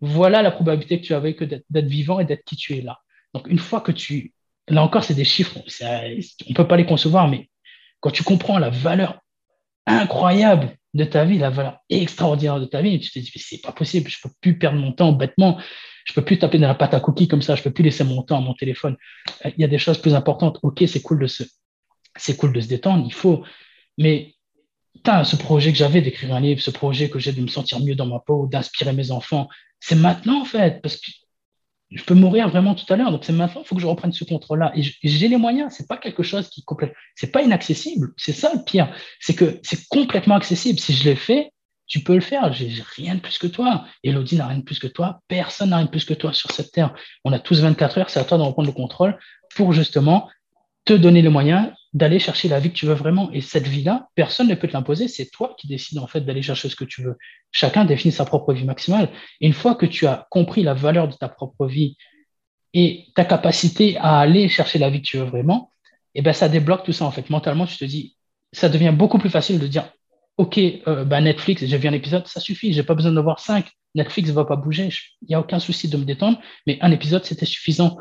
Voilà la probabilité que tu avais que d'être vivant et d'être qui tu es là. Donc, une fois que tu. Là encore, c'est des chiffres, on ne peut pas les concevoir, mais quand tu comprends la valeur incroyable de ta vie, la valeur extraordinaire de ta vie, tu te dis, c'est pas possible, je peux plus perdre mon temps bêtement, je peux plus taper dans la pâte à cookies comme ça, je peux plus laisser mon temps à mon téléphone. Il y a des choses plus importantes. Ok, c'est cool de se, c'est cool de se détendre, il faut, mais ce projet que j'avais d'écrire un livre, ce projet que j'ai de me sentir mieux dans ma peau, d'inspirer mes enfants, c'est maintenant en fait, parce que je peux mourir vraiment tout à l'heure, donc c'est maintenant, il faut que je reprenne ce contrôle-là. Et j'ai les moyens, c'est pas quelque chose qui est complètement, c'est pas inaccessible, c'est ça le pire, c'est que c'est complètement accessible. Si je l'ai fait, tu peux le faire, j'ai rien de plus que toi. Elodie n'a rien de plus que toi, personne n'a rien de plus que toi sur cette terre. On a tous 24 heures, c'est à toi de reprendre le contrôle pour justement te donner les moyens d'aller chercher la vie que tu veux vraiment. Et cette vie-là, personne ne peut te l'imposer. C'est toi qui décides en fait d'aller chercher ce que tu veux. Chacun définit sa propre vie maximale. Et une fois que tu as compris la valeur de ta propre vie et ta capacité à aller chercher la vie que tu veux vraiment, eh ben ça débloque tout ça en fait. Mentalement, tu te dis, ça devient beaucoup plus facile de dire, ok, euh, bah Netflix, j'ai vu un épisode, ça suffit. J'ai pas besoin d'avoir cinq. Netflix ne va pas bouger. Il n'y a aucun souci de me détendre. Mais un épisode, c'était suffisant.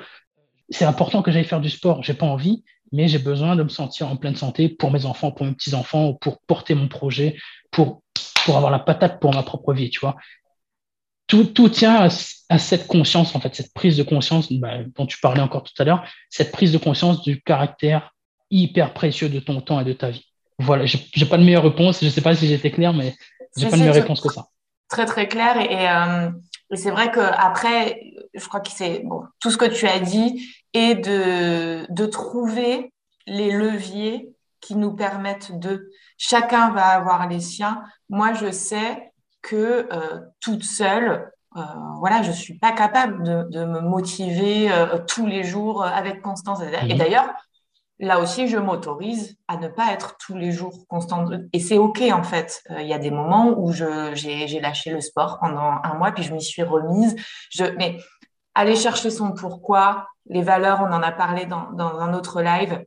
C'est important que j'aille faire du sport. J'ai pas envie mais j'ai besoin de me sentir en pleine santé pour mes enfants, pour mes petits-enfants, pour porter mon projet, pour, pour avoir la patate pour ma propre vie, tu vois. Tout, tout tient à, cette conscience, en fait, cette prise de conscience bah, dont tu parlais encore tout à l'heure, cette prise de conscience du caractère hyper précieux de ton temps et de ta vie. Voilà, je n'ai pas de meilleure réponse, je ne sais pas si j'étais clair, mais j'ai pas de meilleure réponse que ça. Très, très clair. Et, euh, et c'est vrai qu'après, je crois que c'est bon, tout ce que tu as dit et de, de trouver les leviers qui nous permettent de. Chacun va avoir les siens. Moi, je sais que euh, toute seule, euh, voilà, je suis pas capable de, de me motiver euh, tous les jours avec constance. Et mhm. d'ailleurs, là aussi, je m'autorise à ne pas être tous les jours constante. Et c'est OK, en fait. Il y a des moments où j'ai lâché le sport pendant un mois, puis je m'y suis remise. Je, mais aller chercher son pourquoi, les valeurs, on en a parlé dans, dans un autre live,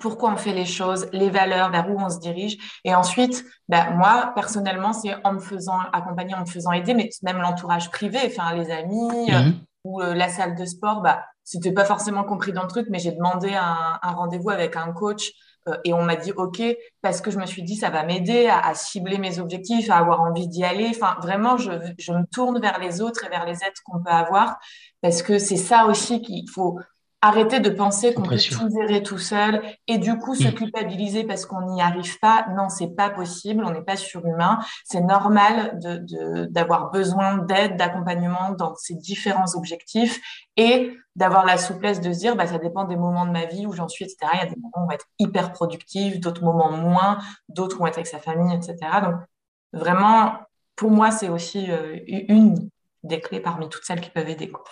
pourquoi on fait les choses, les valeurs, vers où on se dirige. Et ensuite, ben, moi, personnellement, c'est en me faisant accompagner, en me faisant aider, mais même l'entourage privé, enfin, les amis euh, mhm. ou euh, la salle de sport, bah, c'était pas forcément compris dans le truc, mais j'ai demandé un, un rendez-vous avec un coach euh, et on m'a dit OK parce que je me suis dit ça va m'aider à, à, cibler mes objectifs, à avoir envie d'y aller. Enfin, vraiment, je, je me tourne vers les autres et vers les aides qu'on peut avoir parce que c'est ça aussi qu'il faut arrêter de penser qu'on peut tout gérer tout seul et du coup se mm. culpabiliser parce qu'on n'y arrive pas. Non, c'est pas possible. On n'est pas surhumain. C'est normal de, d'avoir besoin d'aide, d'accompagnement dans ces différents objectifs et d'avoir la souplesse de se dire, bah, ça dépend des moments de ma vie où j'en suis, etc. Il y a des moments où on va être hyper productif, d'autres moments moins, d'autres vont être avec sa famille, etc. Donc, vraiment, pour moi, c'est aussi euh, une des clés parmi toutes celles qui peuvent aider. Quoi.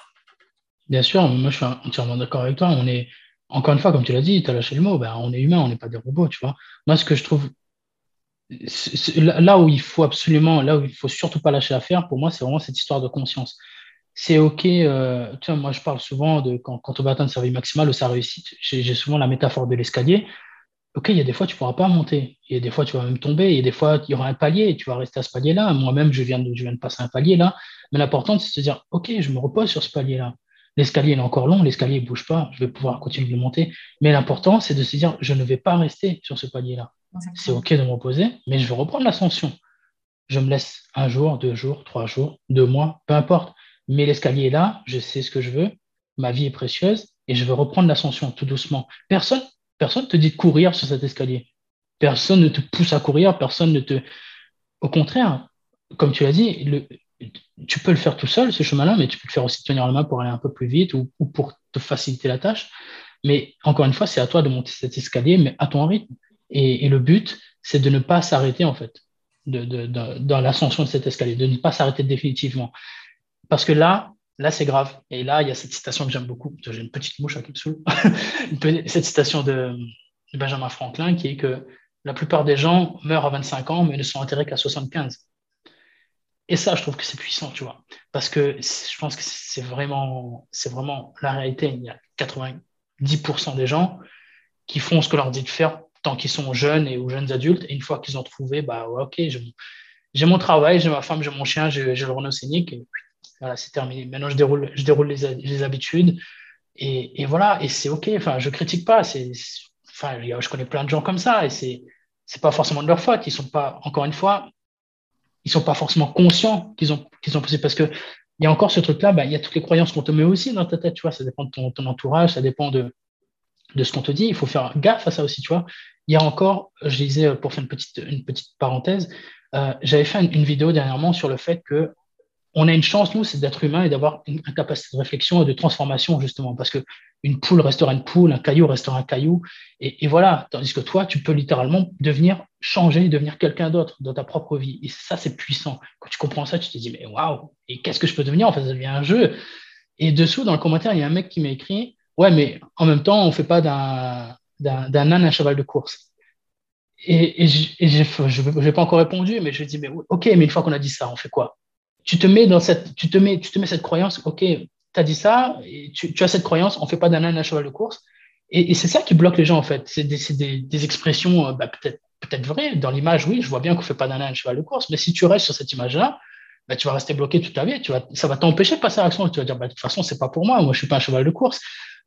Bien sûr, moi je suis entièrement d'accord avec toi. On est, encore une fois, comme tu l'as dit, tu as lâché le mot, ben, on est humain, on n'est pas des robots, tu vois. Moi, ce que je trouve, là où il faut absolument, là où il faut surtout pas lâcher l'affaire, pour moi, c'est vraiment cette histoire de conscience. C'est OK, euh, tu vois, moi je parle souvent de quand, on va atteindre sa vie maximale ou sa réussite, j'ai souvent la métaphore de l'escalier. OK, il y a des fois, tu ne pourras pas monter. Il y a des fois, tu vas même tomber. Il y a des fois, il y aura un palier et tu vas rester à ce palier-là. Moi-même, je viens, de, je viens de passer un palier là. Mais l'important, c'est de se dire, OK, je me repose sur ce palier-là. L'escalier est encore long, l'escalier ne bouge pas, je vais pouvoir continuer de le monter. Mais l'important, c'est de se dire, je ne vais pas rester sur ce palier-là. C'est OK de me reposer, mais je vais reprendre l'ascension. Je me laisse un jour, deux jours, trois jours, deux mois, peu importe. Mais l'escalier est là, je sais ce que je veux, ma vie est précieuse et je veux reprendre l'ascension tout doucement. Personne personne te dit de courir sur cet escalier. Personne ne te pousse à courir, personne ne te... Au contraire, comme tu l'as dit, le, tu peux le faire tout seul, ce chemin-là, mais tu peux le faire aussi tenir la main pour aller un peu plus vite ou, pour te faciliter la tâche. Mais encore une fois, c'est à toi de monter cet escalier, mais à ton rythme. Et, le but, c'est de ne pas s'arrêter, en fait. dans l'ascension de cette escalier, de ne pas s'arrêter définitivement. Parce que là, là, c'est grave. Et là, il y a cette citation que j'aime beaucoup. J'ai une petite mouche qui me saoule. [LAUGHS] cette citation de Benjamin Franklin qui est que la plupart des gens meurent à 25 ans, mais ne sont enterrés qu'à 75. Et ça, je trouve que c'est puissant, tu vois. Parce que je pense que c'est vraiment, vraiment la réalité. Il y a 90% des gens qui font ce que leur dit de faire tant qu'ils sont jeunes et ou jeunes adultes. Et une fois qu'ils ont trouvé, bah ok, j'ai mon travail, j'ai ma femme, j'ai mon chien, j'ai le Renault scénique. Et voilà, c'est terminé. Maintenant, je déroule, je déroule les, habitudes. Et, voilà, et c'est ok. Enfin, je critique pas. Enfin, je connais plein de gens comme ça et c'est, c'est pas forcément de leur faute. Ils sont pas, encore une fois, ils sont pas forcément conscients qu'ils ont, qu'ils ont parce que il y a encore ce truc-là, bah, il y a toutes les croyances qu'on te met aussi dans ta tête, tu vois. Ça dépend de ton, entourage, ça dépend de, ce qu'on te dit. Il faut faire gaffe à ça aussi, tu vois. Il y a encore, je disais, pour faire une petite, une petite parenthèse, euh, j'avais fait une, vidéo dernièrement sur le fait que on a une chance, nous, c'est d'être humain et d'avoir une, capacité de réflexion et de transformation, justement, parce que une poule restera une poule, un caillou restera un caillou, et, voilà. Tandis que toi, tu peux littéralement devenir, changer, devenir quelqu'un d'autre dans ta propre vie. Et ça, c'est puissant. Quand tu comprends ça, tu te dis, mais waouh, et qu'est-ce que je peux devenir? En fait, ça devient un jeu. Et dessous, dans le commentaire, il y a un mec qui m'a écrit, ouais, mais en même temps, on fait pas d'un âne un cheval de course. Et, je n'ai pas encore répondu, mais je dis, mais ok, mais une fois qu'on a dit ça, on fait quoi? Tu te mets dans cette, tu te mets, tu te mets cette croyance, ok, tu as dit ça, tu, as cette croyance, on ne fait pas d'un âne un cheval de course. Et, c'est ça qui bloque les gens, en fait. C'est des, des, expressions euh, bah, peut-être peut-être vraies. Dans l'image, oui, je vois bien qu'on ne fait pas d'un âne un cheval de course, mais si tu restes sur cette image-là, bah, tu vas rester bloqué toute ta vie. Tu vas, ça va t'empêcher de passer à l'action. Tu vas dire, bah, de toute façon, c'est pas pour moi. Moi, je suis pas un cheval de course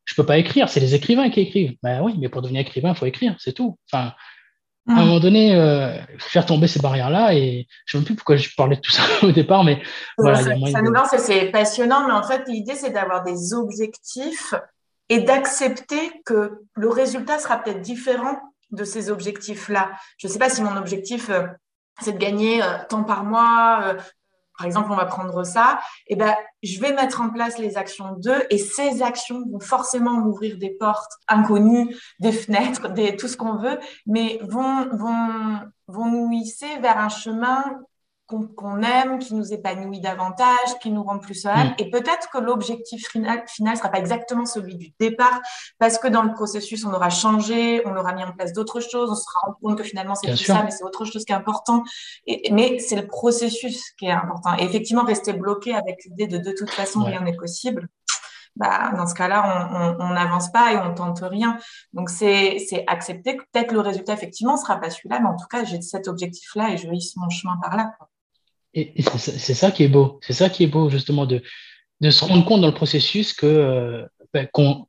je peux pas écrire, c'est les écrivains qui écrivent. Ben oui, mais pour devenir écrivain, il faut écrire, c'est tout. À un moment donné, euh, faire tomber ces barrières-là, et je ne sais plus pourquoi je parlais de tout ça [LAUGHS] au départ, mais voilà. Ça, ça nous lance c'est passionnant, mais en fait, l'idée, c'est d'avoir des objectifs et d'accepter que le résultat sera peut-être différent de ces objectifs-là. Je ne sais pas si mon objectif, euh, c'est de gagner euh, tant par mois, par exemple, on va prendre ça, et eh ben, je vais mettre en place les actions d'eux et ces actions vont forcément m'ouvrir des portes inconnues, des fenêtres, des, tout ce qu'on veut, mais vont, vont, vont nous hisser vers un chemin qu'on aime, qui nous épanouit davantage, qui nous rend plus serein. Mm. Et peut-être que l'objectif final ne sera pas exactement celui du départ, parce que dans le processus, on aura changé, on aura mis en place d'autres choses, on se rend compte que finalement, c'est plus ça, mais c'est autre chose qui est important. Et, mais c'est le processus qui est important. Et effectivement, rester bloqué avec l'idée de de toute façon, rien n'est possible. Bah, dans ce cas-là, on n'avance pas et on tente rien. Donc, c'est accepter que peut-être le résultat, effectivement, ne sera pas celui-là, mais en tout cas, j'ai cet objectif-là et je hisse mon chemin par là. Et, c'est ça qui est beau. C'est ça qui est beau, justement, de, de se rendre compte dans le processus que, euh, ben, qu'on,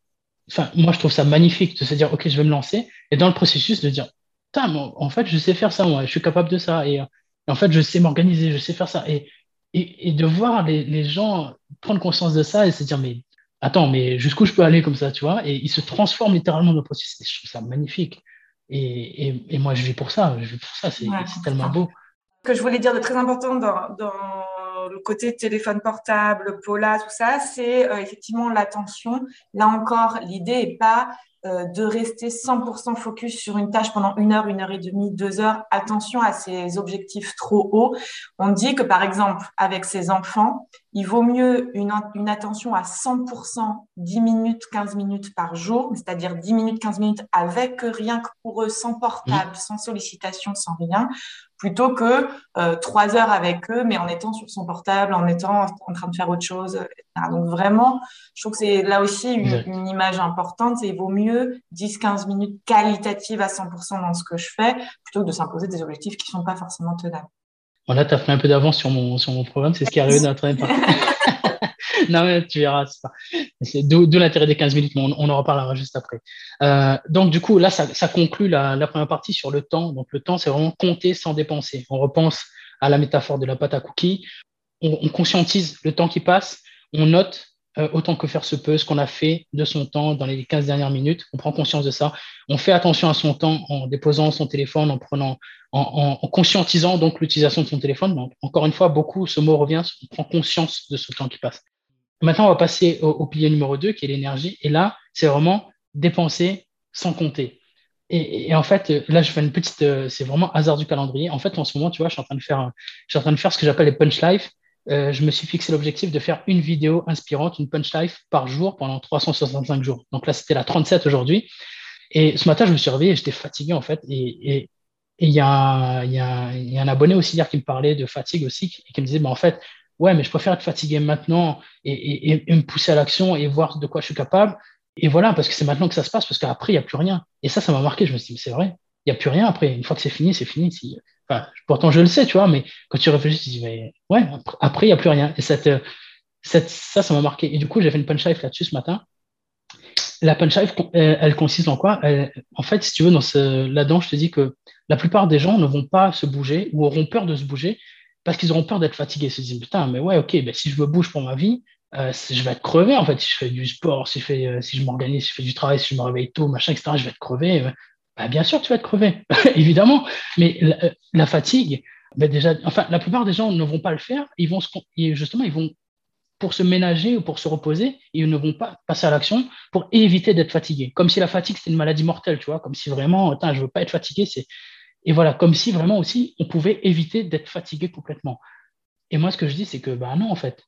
enfin, moi, je trouve ça magnifique de se dire, OK, je vais me lancer. Et dans le processus, de dire, en fait, je sais faire ça, moi, je suis capable de ça. Et, en fait, je sais m'organiser, je sais faire ça. Et, et, de voir les, les, gens prendre conscience de ça et se dire, mais attends, mais jusqu'où je peux aller comme ça, tu vois? Et ils se transforment littéralement dans le processus. je trouve ça magnifique. Et, et, et, moi, je vis pour ça. Je vis pour ça. C'est tellement beau que je voulais dire de très important dans, dans le côté téléphone portable, Paula, tout ça, c'est euh, effectivement l'attention. Là encore, l'idée n'est pas euh, de rester 100% focus sur une tâche pendant une heure, une heure et demie, deux heures. Attention à ces objectifs trop hauts. On dit que par exemple, avec ses enfants, il vaut mieux une, une attention à 100%, 10 minutes, 15 minutes par jour, c'est-à-dire 10 minutes, 15 minutes avec rien que pour eux, sans portable, mmh. sans sollicitation, sans rien, plutôt que euh, trois heures avec eux, mais en étant sur son portable, en étant en train de faire autre chose. Donc vraiment, je trouve que c'est là aussi une, image importante. Il vaut mieux 10-15 minutes qualitatives à 100% dans ce que je fais, plutôt que de s'imposer des objectifs qui ne sont pas forcément tenables. Voilà, tu as fait un peu d'avance sur mon, sur mon programme, c'est ce qui est arrivé dans la [LAUGHS] non, mais tu verras. C'est d'où l'intérêt des 15 minutes, mais on, en reparlera juste après. Euh, donc, du coup, là, ça, ça conclut la, la, première partie sur le temps. Donc, le temps, c'est vraiment compter sans dépenser. On repense à la métaphore de la pâte à cookies. On, on conscientise le temps qui passe. On note euh, autant que faire se peut ce qu'on a fait de son temps dans les 15 dernières minutes. On prend conscience de ça. On fait attention à son temps en déposant son téléphone, en prenant, en, en, conscientisant donc l'utilisation de son téléphone. Donc, encore une fois, beaucoup, ce mot revient, on prend conscience de ce temps qui passe. Maintenant, on va passer au, pilier numéro 2, qui est l'énergie. Et là, c'est vraiment dépenser sans compter. et, en fait, là, je fais une petite, euh, c'est vraiment hasard du calendrier. En fait, en ce moment, tu vois, je suis en train de faire, je suis en train de faire ce que j'appelle les punch life. Euh, je me suis fixé l'objectif de faire une vidéo inspirante, une punch life par jour pendant 365 jours. Donc là, c'était la 37 aujourd'hui. Et ce matin, je me suis réveillé j'étais fatigué, en fait. Et il y, y a un abonné aussi hier qui me parlait de fatigue aussi et qui me disait, bah, en fait, ouais, mais je préfère être fatigué maintenant et, me pousser à l'action et voir de quoi je suis capable et voilà, parce que c'est maintenant que ça se passe, parce qu'après, il n'y a plus rien. Et ça, ça m'a marqué. Je me suis dit, c'est vrai, il n'y a plus rien après. Une fois que c'est fini, c'est fini. Pourtant, je le sais, tu vois, mais quand tu réfléchis, tu te dis, mais ouais, après, il n'y a plus rien. Et cette, cette, ça, ça m'a marqué. Et du coup, j'ai fait une punch life là-dessus ce matin. La punch life, elle, consiste en quoi? En fait, si tu veux, là-dedans, je te dis que la plupart des gens ne vont pas se bouger ou auront peur de se bouger parce qu'ils auront peur d'être fatigués. Ils se disent, putain, mais ouais, ok, ben, si je me bouge pour ma vie, euh, je vais être crevé en fait si je fais du sport, si je, fais, euh, si je m'organise, si je fais du travail, si je me réveille tôt, machin, etc. Je vais être crevé. Bah, bien sûr, tu vas être crevé, [LAUGHS] évidemment. Mais la, euh, fatigue, bah, déjà, enfin, la plupart des gens ne vont pas le faire. Ils vont justement, ils vont pour se ménager ou pour se reposer, ils ne vont pas passer à l'action pour éviter d'être fatigué. Comme si la fatigue c'était une maladie mortelle, tu vois, comme si vraiment, je veux pas être fatigué, c'est et voilà, comme si vraiment aussi on pouvait éviter d'être fatigué complètement. Et moi, ce que je dis, c'est que bah non, en fait,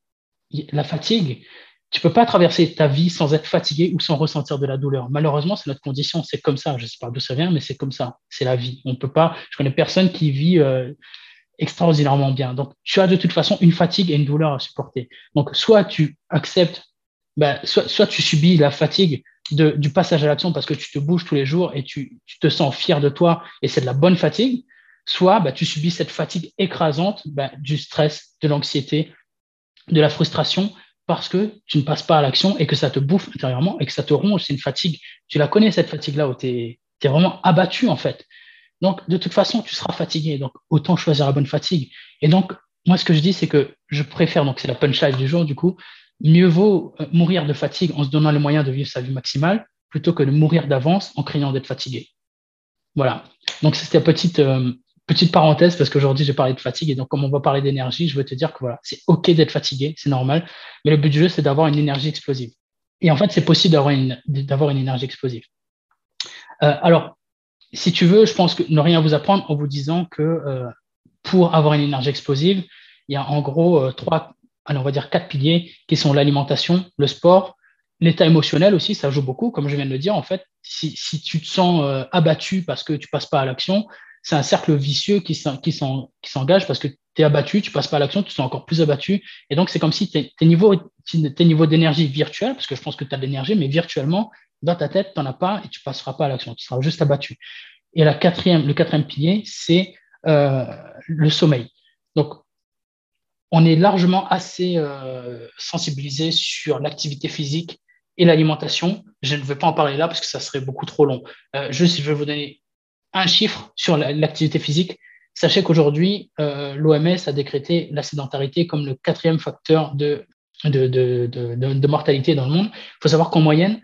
la fatigue, tu peux pas traverser ta vie sans être fatigué ou sans ressentir de la douleur. Malheureusement, c'est notre condition, c'est comme ça. Je sais pas d'où ça vient, mais c'est comme ça. C'est la vie. On peut pas. Je connais personne qui vit euh, extraordinairement bien. Donc, tu as de toute façon une fatigue et une douleur à supporter. Donc, soit tu acceptes, soit, soit tu subis la fatigue de, du passage à l'action parce que tu te bouges tous les jours et tu, tu te sens fier de toi et c'est de la bonne fatigue. Soit ben, tu subis cette fatigue écrasante ben, du stress, de l'anxiété, de la frustration parce que tu ne passes pas à l'action et que ça te bouffe intérieurement et que ça te ronge. C'est une fatigue. Tu la connais, cette fatigue-là, où tu es, vraiment abattu, en fait. Donc, de toute façon, tu seras fatigué. Donc, autant choisir la bonne fatigue. Et donc, moi, ce que je dis, c'est que je préfère, donc c'est la punchline du jour, du coup, mieux vaut euh, mourir de fatigue en se donnant les moyens de vivre sa vie maximale plutôt que de mourir d'avance en craignant d'être fatigué. Voilà. Donc, c'était petite, euh, Petite parenthèse, parce qu'aujourd'hui, j'ai parlé de fatigue, et donc comme on va parler d'énergie, je veux te dire que voilà, c'est OK d'être fatigué, c'est normal, mais le but du jeu, c'est d'avoir une énergie explosive. Et en fait, c'est possible d'avoir une, d'avoir une énergie explosive. Euh, alors, si tu veux, je pense que ne rien vous apprendre en vous disant que pour avoir une énergie explosive, il y a en gros trois, allez, on va dire quatre piliers qui sont l'alimentation, le sport, l'état émotionnel aussi, ça joue beaucoup. Comme je viens de le dire, en fait, si, si tu te sens abattu parce que tu passes pas à l'action, c'est un cercle vicieux qui s'engage parce que tu es abattu, tu passes pas à l'action, tu te sens encore plus abattu. Et donc, c'est comme si tes, niveaux, tes niveaux d'énergie virtuels, parce que je pense que tu as de l'énergie, mais virtuellement, dans ta tête, tu n'en as pas et tu passeras pas à l'action, tu seras juste abattu. Et la quatrième, le quatrième pilier, c'est euh, le sommeil. Donc, on est largement assez euh, sensibilisé sur l'activité physique et l'alimentation. Je ne vais pas en parler là parce que ça serait beaucoup trop long. Euh, juste, je vais vous donner un chiffre sur l'activité physique. Sachez qu'aujourd'hui, euh, l'OMS a décrété la sédentarité comme le quatrième facteur de, mortalité dans le monde. Il faut savoir qu'en moyenne,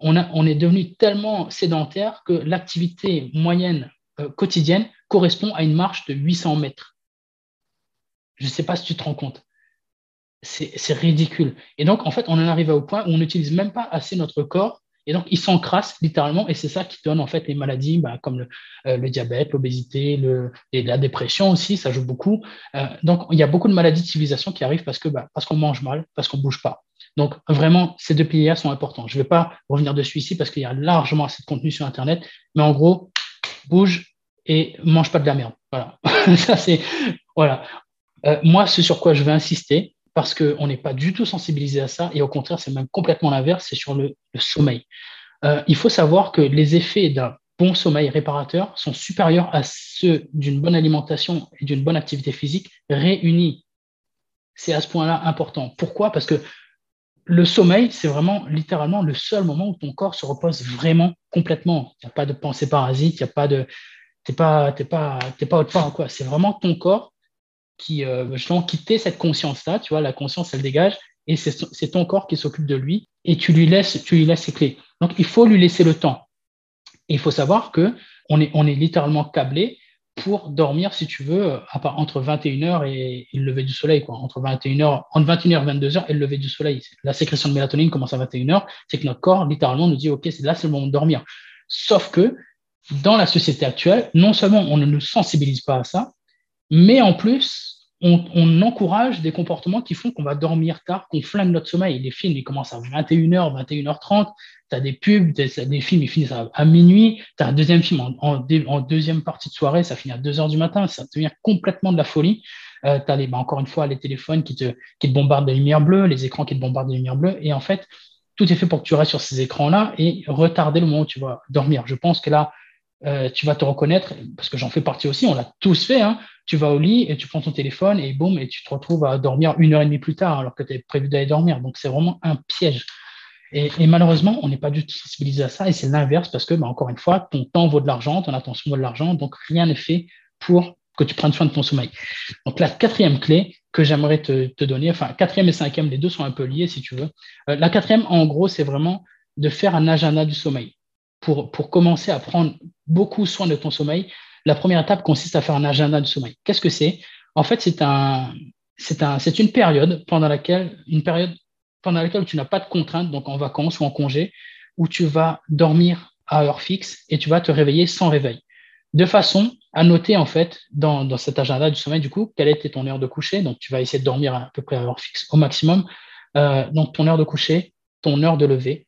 on, est devenu tellement sédentaire que l'activité moyenne quotidienne correspond à une marche de 800 mètres. Je ne sais pas si tu te rends compte. C'est ridicule. Et donc, en fait, on en arrive au point où on n'utilise même pas assez notre corps et donc, ils s'encrassent littéralement, et c'est ça qui donne en fait les maladies bah, comme le, euh, diabète, l'obésité, la dépression aussi, ça joue beaucoup. Euh, donc, il y a beaucoup de maladies de civilisation qui arrivent parce que bah, parce qu'on mange mal, parce qu'on bouge pas. Donc, vraiment, ces deux piliers sont importants. Je ne vais pas revenir dessus ici parce qu'il y a largement assez de contenu sur Internet, mais en gros, bouge et mange pas de la merde. Voilà. [LAUGHS] ça, c'est. Voilà. Euh, moi, ce sur quoi je vais insister, parce qu'on n'est pas du tout sensibilisé à ça, et au contraire, c'est même complètement l'inverse, c'est sur le, sommeil. Euh, il faut savoir que les effets d'un bon sommeil réparateur sont supérieurs à ceux d'une bonne alimentation et d'une bonne activité physique réunis. C'est à ce point-là important. Pourquoi? Parce que le sommeil, c'est vraiment littéralement le seul moment où ton corps se repose vraiment complètement. Il n'y a pas de pensée parasite, il n'y a pas de. Tu n'es pas, pas, pas autre part. C'est vraiment ton corps qui euh, justement quitter cette conscience-là, tu vois, la conscience, elle dégage, et c'est ton corps qui s'occupe de lui, et tu lui laisses, tu lui laisses ses clés. Donc, il faut lui laisser le temps. Il faut savoir que on est, on est littéralement câblé pour dormir, si tu veux, à part, entre 21h et, le lever du soleil, quoi. Entre 21h, entre 21h et 22h et le lever du soleil. La sécrétion de mélatonine commence à 21h, c'est que notre corps, littéralement, nous dit, OK, c'est là, c'est le moment de dormir. Sauf que dans la société actuelle, non seulement on ne nous sensibilise pas à ça, mais en plus, on, encourage des comportements qui font qu'on va dormir tard, qu'on flingue notre sommeil. Les films, ils commencent à 21h, 21h30. Tu as des pubs, des, films, ils finissent à, minuit. Tu as un deuxième film en, deuxième partie de soirée, ça finit à 2h du matin. Ça devient complètement de la folie. Euh, tu as bah, encore une fois les téléphones qui te, qui te bombardent de lumière bleue, les écrans qui te bombardent de lumière bleue. Et en fait, tout est fait pour que tu restes sur ces écrans-là et retarder le moment où tu vas dormir. Je pense que là, euh, tu vas te reconnaître, parce que j'en fais partie aussi, on l'a tous fait. Hein. Tu vas au lit et tu prends ton téléphone et boum, et tu te retrouves à dormir une heure et demie plus tard alors que tu avais prévu d'aller dormir. Donc c'est vraiment un piège. Et, malheureusement, on n'est pas du tout sensibilisé à ça et c'est l'inverse parce que, bah, encore une fois, ton temps vaut de l'argent, ton attention vaut de l'argent, donc rien n'est fait pour que tu prennes soin de ton sommeil. Donc la quatrième clé que j'aimerais te, donner, enfin quatrième et cinquième, les deux sont un peu liés si tu veux. Euh, la quatrième, en gros, c'est vraiment de faire un agenda du sommeil pour, pour commencer à prendre beaucoup soin de ton sommeil, la première étape consiste à faire un agenda de sommeil. Qu'est-ce que c'est? En fait, c'est une période pendant laquelle, une période pendant laquelle tu n'as pas de contraintes, donc en vacances ou en congé, où tu vas dormir à heure fixe et tu vas te réveiller sans réveil. De façon à noter en fait dans, dans cet agenda du sommeil du coup quelle était ton heure de coucher. Donc tu vas essayer de dormir à peu près à heure fixe au maximum. Euh, donc ton heure de coucher, ton heure de lever,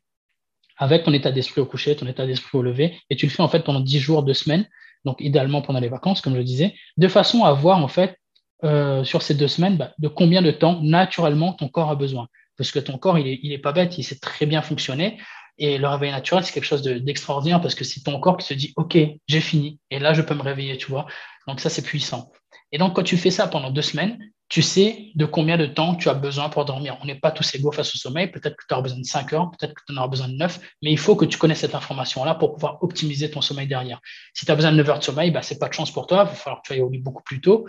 avec ton état d'esprit au coucher, ton état d'esprit au lever, et tu le fais en fait pendant 10 jours, 2 semaines, donc idéalement pendant les vacances, comme je le disais, de façon à voir en fait euh, sur ces deux semaines bah, de combien de temps naturellement ton corps a besoin. Parce que ton corps, il est, il est pas bête, il sait très bien fonctionner. Et le réveil naturel, c'est quelque chose d'extraordinaire parce que c'est ton corps qui se dit, OK, j'ai fini. Et là, je peux me réveiller, tu vois. Donc ça, c'est puissant. Et donc, quand tu fais ça pendant deux semaines, tu sais de combien de temps tu as besoin pour dormir. On n'est pas tous égaux face au sommeil. Peut-être que tu auras besoin de 5 heures, peut-être que tu en auras besoin de 9, mais il faut que tu connaisses cette information-là pour pouvoir optimiser ton sommeil derrière. Si tu as besoin de 9 heures de sommeil, bah, ce n'est pas de chance pour toi. Il va falloir que tu ailles au lit beaucoup plus tôt,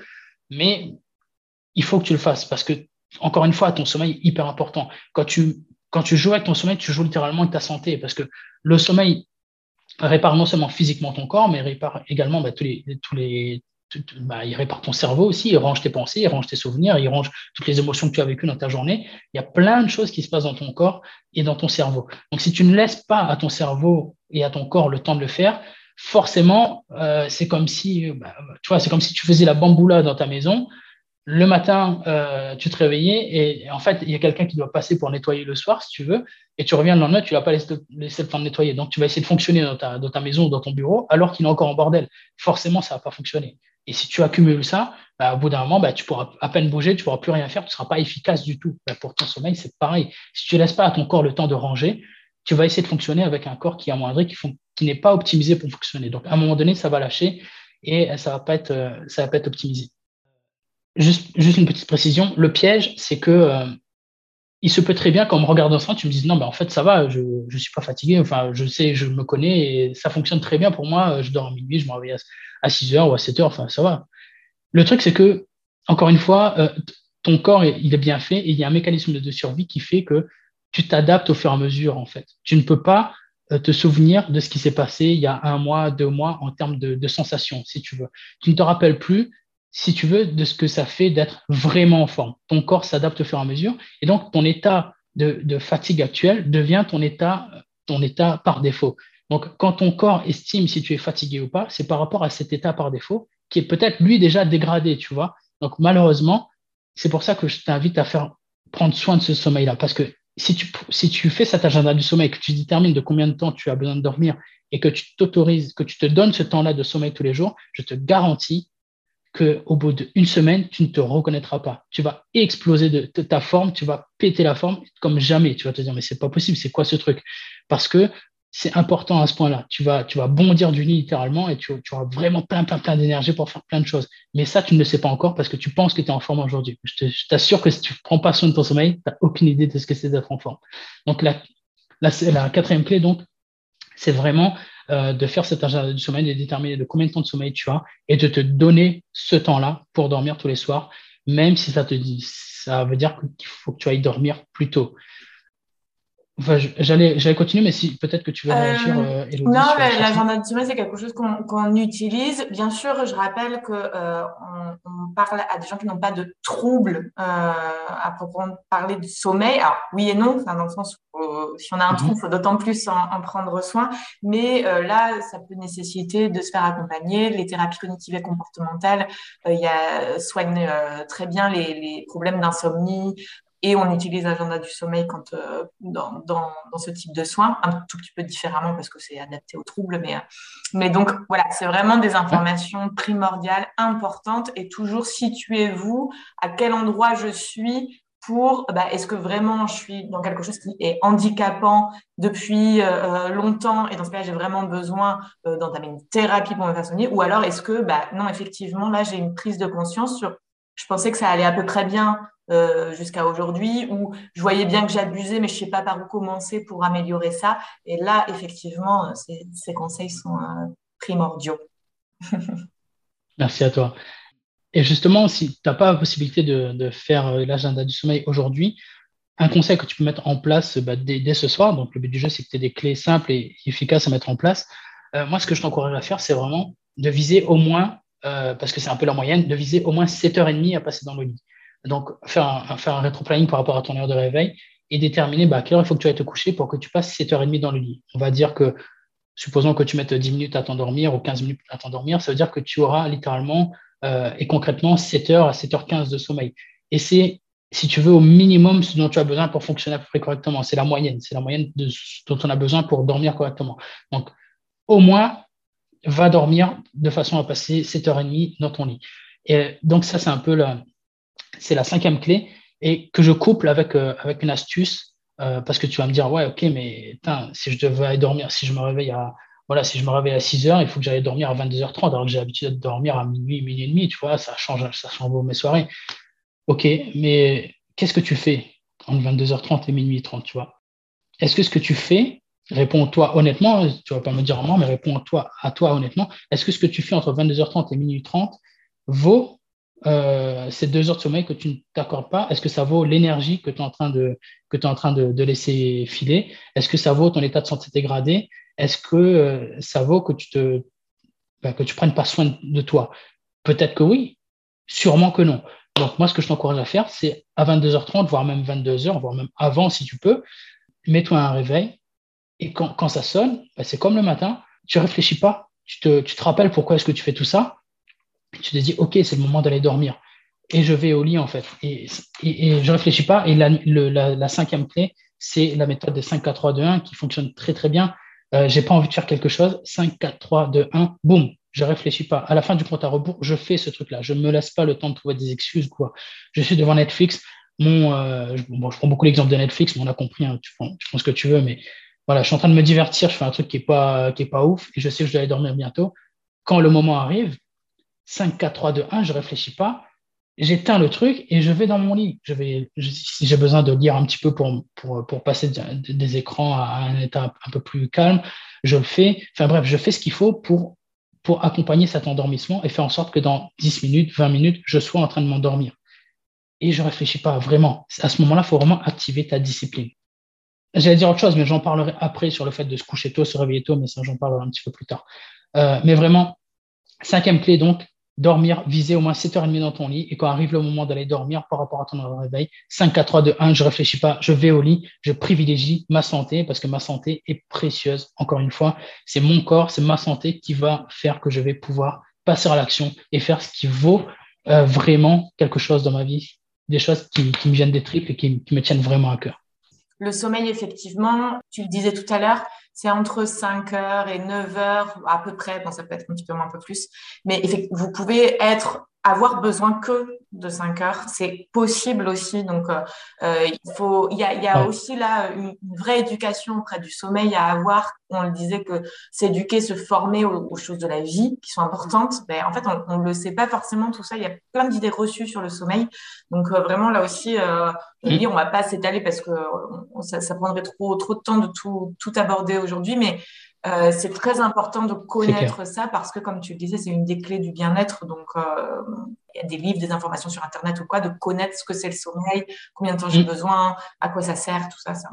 mais il faut que tu le fasses parce que, encore une fois, ton sommeil est hyper important. Quand tu, quand joues avec ton sommeil, tu joues littéralement avec ta santé parce que le sommeil répare non seulement physiquement ton corps, mais répare également bah, tous, les, bah, il répare ton cerveau aussi, il range tes pensées, il range tes souvenirs, il range toutes les émotions que tu as vécues dans ta journée. Il y a plein de choses qui se passent dans ton corps et dans ton cerveau. Donc, si tu ne laisses pas à ton cerveau et à ton corps le temps de le faire, forcément, euh, c'est comme si, bah, tu vois, c'est comme si tu faisais la bamboula dans ta maison. Le matin, euh, tu te réveillais et, en fait, il y a quelqu'un qui doit passer pour nettoyer le soir, si tu veux, et tu reviens le lendemain, tu ne vas pas laisser, le temps de nettoyer. Donc, tu vas essayer de fonctionner dans ta, dans ta maison ou dans ton bureau alors qu'il est encore en bordel. Forcément, ça ne va pas fonctionner. Et si tu accumules ça, bah, au bout d'un moment, bah, tu pourras à peine bouger, tu pourras plus rien faire, tu ne seras pas efficace du tout. Bah, pour ton sommeil, c'est pareil. Si tu ne laisses pas à ton corps le temps de ranger, tu vas essayer de fonctionner avec un corps qui est amoindri, qui, n'est pas optimisé pour fonctionner. Donc, à un moment donné, ça va lâcher et ça ne va, pas être, euh, va pas être optimisé. Juste, juste une petite précision, le piège, c'est que euh, il se peut très bien qu'en me regardant ça, tu me dises non, ben en fait, ça va, je ne suis pas fatigué, enfin, je sais, je me connais et ça fonctionne très bien pour moi. Je dors à minuit, je me réveille à 6 heures ou à 7 heures, enfin, ça va. Le truc, c'est que, encore une fois, euh, ton corps, il est bien fait et il y a un mécanisme de survie qui fait que tu t'adaptes au fur et à mesure, en fait. Tu ne peux pas euh, te souvenir de ce qui s'est passé il y a un mois, deux mois en termes de sensations, si tu veux. Tu ne te rappelles plus si tu veux, de ce que ça fait d'être vraiment en forme. Ton corps s'adapte au fur et à mesure. Et donc, ton état de, fatigue actuel devient ton état, ton état par défaut. Donc, quand ton corps estime si tu es fatigué ou pas, c'est par rapport à cet état par défaut qui est peut-être lui déjà dégradé, tu vois. Donc, malheureusement, c'est pour ça que je t'invite à faire prendre soin de ce sommeil-là. Parce que si tu, si tu fais cet agenda du sommeil, que tu détermines de combien de temps tu as besoin de dormir et que tu t'autorises, que tu te donnes ce temps-là de sommeil tous les jours, je te garantis qu'au bout d'une semaine, tu ne te reconnaîtras pas. Tu vas exploser de, ta forme, tu vas péter la forme comme jamais. Tu vas te dire, mais c'est pas possible, c'est quoi ce truc? Parce que c'est important à ce point-là. Tu vas, tu vas bondir du lit littéralement et tu, auras vraiment plein, plein, plein d'énergie pour faire plein de choses. Mais ça, tu ne le sais pas encore parce que tu penses que tu es en forme aujourd'hui. Je t'assure que si tu ne prends pas soin de ton sommeil, tu n'as aucune idée de ce que c'est d'être en forme. Donc, la, la, la quatrième clé, donc, c'est vraiment euh, de faire cet agenda du sommeil, de déterminer de combien de temps de sommeil tu as et de te donner ce temps-là pour dormir tous les soirs, même si ça te dit, ça veut dire qu'il faut que tu ailles dormir plus tôt. J'allais, j'allais continuer, mais si peut-être que tu veux réagir, euh, Non, l'agenda de sommeil, c'est quelque chose qu'on, utilise. Bien sûr, je rappelle que euh, on, parle à des gens qui n'ont pas de troubles euh, à proprement parler du sommeil. Alors, oui et non, dans le sens où si on a un mhm. trouble, il faut d'autant plus en, prendre soin. Mais là, ça peut nécessiter de se faire accompagner. Les thérapies cognitives et comportementales il y a, soignent très bien les, les problèmes d'insomnie, et on utilise l'agenda du sommeil quand, euh, dans, dans, dans, ce type de soins, un tout petit peu différemment parce que c'est adapté aux troubles. Mais, euh, mais donc, voilà, c'est vraiment des informations primordiales, importantes et toujours situez-vous à quel endroit je suis pour bah, est-ce que vraiment je suis dans quelque chose qui est handicapant depuis euh, longtemps et dans ce cas j'ai vraiment besoin d'entamer une thérapie pour me faire soigner ou alors est-ce que bah, non effectivement là j'ai une prise de conscience sur je pensais que ça allait à peu près bien euh, jusqu'à aujourd'hui, où je voyais bien que j'abusais, mais je ne sais pas par où commencer pour améliorer ça. Et là, effectivement, euh, ces, conseils sont euh, primordiaux. [LAUGHS] Merci à toi. Et justement, si tu n'as pas la possibilité de, faire l'agenda du sommeil aujourd'hui, un conseil que tu peux mettre en place bah, dès, ce soir, donc le but du jeu, c'est que tu aies des clés simples et efficaces à mettre en place. moi, ce que je t'encourage à faire, c'est vraiment de viser au moins, parce que c'est un peu la moyenne, de viser au moins 7h30 à passer dans le lit. Donc, faire un, faire un rétro-planning par rapport à ton heure de réveil et déterminer bah, à quelle heure il faut que tu ailles te coucher pour que tu passes 7h30 dans le lit. On va dire que, supposons que tu mettes 10 minutes à t'endormir ou 15 minutes à t'endormir, ça veut dire que tu auras littéralement euh, et concrètement 7h à 7h15 de sommeil. Et c'est, si tu veux, au minimum ce dont tu as besoin pour fonctionner à peu près correctement. C'est la moyenne. C'est la moyenne de, dont on a besoin pour dormir correctement. Donc, au moins, va dormir de façon à passer 7h30 dans ton lit. Et donc, ça, c'est un peu la, c'est la cinquième clé et que je couple avec, euh, avec une astuce euh, parce que tu vas me dire, ouais, ok, mais si je devais aller dormir, si je me réveille à, voilà, si je me réveille à 6 heures, il faut que j'aille dormir à 22h30, alors que j'ai l'habitude de dormir à minuit, minuit et demi, tu vois, ça change, ça change mes soirées. Ok, mais qu'est-ce que tu fais entre 22h30 et minuit 30, tu vois? Est-ce que ce que tu fais, réponds-toi honnêtement, tu vas pas me dire moi, mais réponds-toi à toi honnêtement, est-ce que ce que tu fais entre 22h30 et minuit 30 vaut euh, ces deux heures de sommeil que tu ne t'accordes pas, est-ce que ça vaut l'énergie que tu es en train de, laisser filer? Est-ce que ça vaut ton état de santé dégradé? Est-ce que euh, ça vaut que tu te tu prennes pas soin de toi? Peut-être que oui, sûrement que non. Donc moi, ce que je t'encourage à faire, c'est à 22h30, voire même 22h, voire même avant si tu peux, mets-toi un réveil et quand, ça sonne, ben, c'est comme le matin, tu réfléchis pas, tu te, tu te rappelles pourquoi est-ce que tu fais tout ça tu te dis, OK, c'est le moment d'aller dormir. Et je vais au lit, en fait. Et, et, je réfléchis pas. Et la, la, cinquième clé, c'est la méthode des 5, 4, 3, 2, 1 qui fonctionne très, très bien. Euh, j'ai pas envie de faire quelque chose. 5, 4, 3, 2, 1, boum, je réfléchis pas. À la fin du compte à rebours, je fais ce truc-là. Je me laisse pas le temps de trouver des excuses. Quoi. Je suis devant Netflix. Mon, euh, je, bon, je prends beaucoup l'exemple de Netflix, mais on a compris, hein, tu, prends, tu prends ce que tu veux, mais voilà, je suis en train de me divertir, je fais un truc qui n'est pas, qui ouf, et je sais que je dois aller dormir bientôt. Quand le moment arrive, 5, 4, 3, 2, 1, je réfléchis pas, j'éteins le truc et je vais dans mon lit. Si j'ai besoin de lire un petit peu pour, passer des écrans à un état un peu plus calme, je le fais. Enfin bref, je fais ce qu'il faut pour, pour accompagner cet endormissement et faire en sorte que dans 10 minutes, 20 minutes, je sois en train de m'endormir. Et je réfléchis pas vraiment. À ce moment-là, il faut vraiment activer ta discipline. J'allais dire autre chose, mais j'en parlerai après sur le fait de se coucher tôt, se réveiller tôt, mais ça, j'en parlerai un petit peu plus tard. Euh, mais vraiment, cinquième clé, donc, dormir, viser au moins 7h30 dans ton lit. Et quand arrive le moment d'aller dormir par rapport à ton réveil, 5, 4, 3, 2, 1, je réfléchis pas, je vais au lit, je privilégie ma santé parce que ma santé est précieuse. Encore une fois, c'est mon corps, c'est ma santé qui va faire que je vais pouvoir passer à l'action et faire ce qui vaut euh, vraiment quelque chose dans ma vie, des choses qui, me viennent des tripes et qui, qui me tiennent vraiment à cœur. Le sommeil, effectivement, tu le disais tout à l'heure, c'est entre 5 heures et 9 heures à peu près. Bon, ça peut être un petit peu moins, un peu plus. Mais vous pouvez être avoir besoin que de 5 heures, c'est possible aussi. Donc, euh, euh, il faut, il y a, y a aussi là une, vraie éducation auprès du sommeil à avoir. On le disait que s'éduquer, se former aux, choses de la vie qui sont importantes. Ben, en fait, on ne le sait pas forcément tout ça. Il y a plein d'idées reçues sur le sommeil. Donc, euh, vraiment là aussi, euh, mmh. on va pas s'étaler parce que ça, ça, prendrait trop, trop de temps de tout, tout aborder aujourd'hui. Mais euh, c'est très important de connaître ça parce que, comme tu le disais, c'est une des clés du bien-être. Donc, euh, il y a des livres, des informations sur Internet ou quoi, de connaître ce que c'est le sommeil, combien de temps j'ai mm. besoin, à quoi ça sert, tout ça. ça.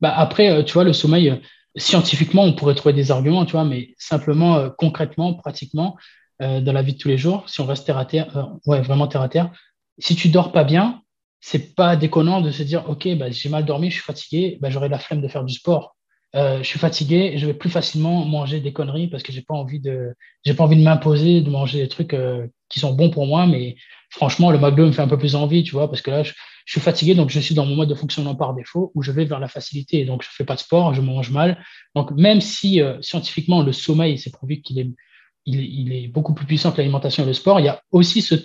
bah après, tu vois, le sommeil, scientifiquement, on pourrait trouver des arguments, tu vois, mais simplement, concrètement, pratiquement, dans la vie de tous les jours, si on reste terre à terre, ouais, vraiment terre à terre, si tu dors pas bien, c'est pas déconnant de se dire, OK, bah, j'ai mal dormi, je suis fatigué, bah, j'aurai la flemme de faire du sport. Euh, je suis fatigué, je vais plus facilement manger des conneries parce que j'ai pas envie de, j'ai pas envie de m'imposer de manger des trucs euh, qui sont bons pour moi, mais franchement, le McDo me fait un peu plus envie, tu vois, parce que là, je, suis fatigué, donc je suis dans mon mode de fonctionnement par défaut où je vais vers la facilité. Donc, je fais pas de sport, je mange mal. Donc, même si euh, scientifiquement, le sommeil, c'est prouvé qu'il est il, est beaucoup plus puissant que l'alimentation et le sport. Il y a aussi ce,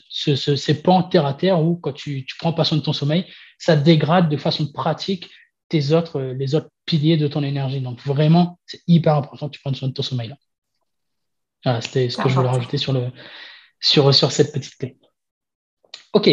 ces pans terre à terre où, quand tu, tu prends pas soin de ton sommeil, ça dégrade de façon pratique tes autres, les autres piliers de ton énergie. Donc, vraiment, c'est hyper important que tu prennes soin de ton sommeil. Voilà, c'était ce que je voulais rajouter sur, le, sur, sur cette petite clé. OK.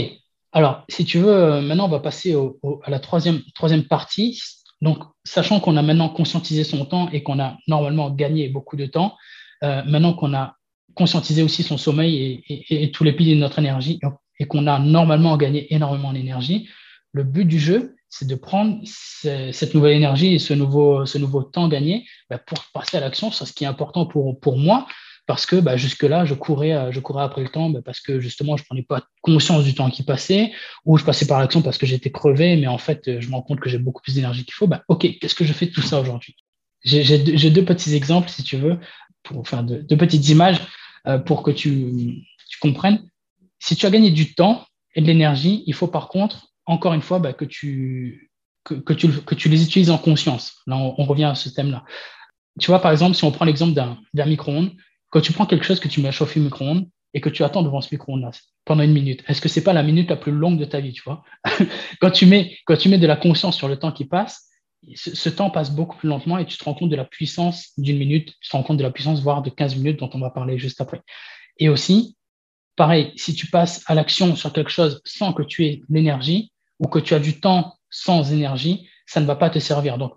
Alors, si tu veux, euh, maintenant, on va passer à la troisième, troisième partie. Donc, sachant qu'on a maintenant conscientisé son temps et qu'on a normalement gagné beaucoup de temps, euh, maintenant qu'on a conscientiser aussi son sommeil et, tous les piliers de notre énergie et qu'on a normalement gagné énormément en énergie. Le but du jeu, c'est de prendre cette nouvelle énergie et ce nouveau, temps gagné bah, pour passer à l'action sur ce qui est important pour, moi. Parce que bah, jusque-là, je courais, je courais après le temps bah, parce que justement, je prenais pas conscience du temps qui passait ou je passais par l'action parce que j'étais crevé, mais en fait, je me rends compte que j'ai beaucoup plus d'énergie qu'il faut. OK, qu'est-ce que je fais tout ça aujourd'hui? J'ai deux petits exemples, si tu veux, pour faire deux, petites images euh, pour que tu, comprennes. Si tu as gagné du temps et de l'énergie, il faut par contre, encore une fois, bah, que, tu, que, tu, que tu les utilises en conscience. Là, on, revient à ce thème-là. Tu vois, par exemple, si on prend l'exemple d'un micro-ondes, quand tu prends quelque chose que tu mets à chauffer au micro-ondes et que tu attends devant ce micro-ondes pendant une minute, est-ce que c'est pas la minute la plus longue de ta vie, tu vois? [LAUGHS] Quand, tu mets, quand tu mets de la conscience sur le temps qui passe, ce, temps passe beaucoup plus lentement et tu te rends compte de la puissance d'une minute, tu te rends compte de la puissance, voire de 15 minutes dont on va parler juste après. Et aussi, pareil, si tu passes à l'action sur quelque chose sans que tu aies l'énergie ou que tu as du temps sans énergie, ça ne va pas te servir. Donc,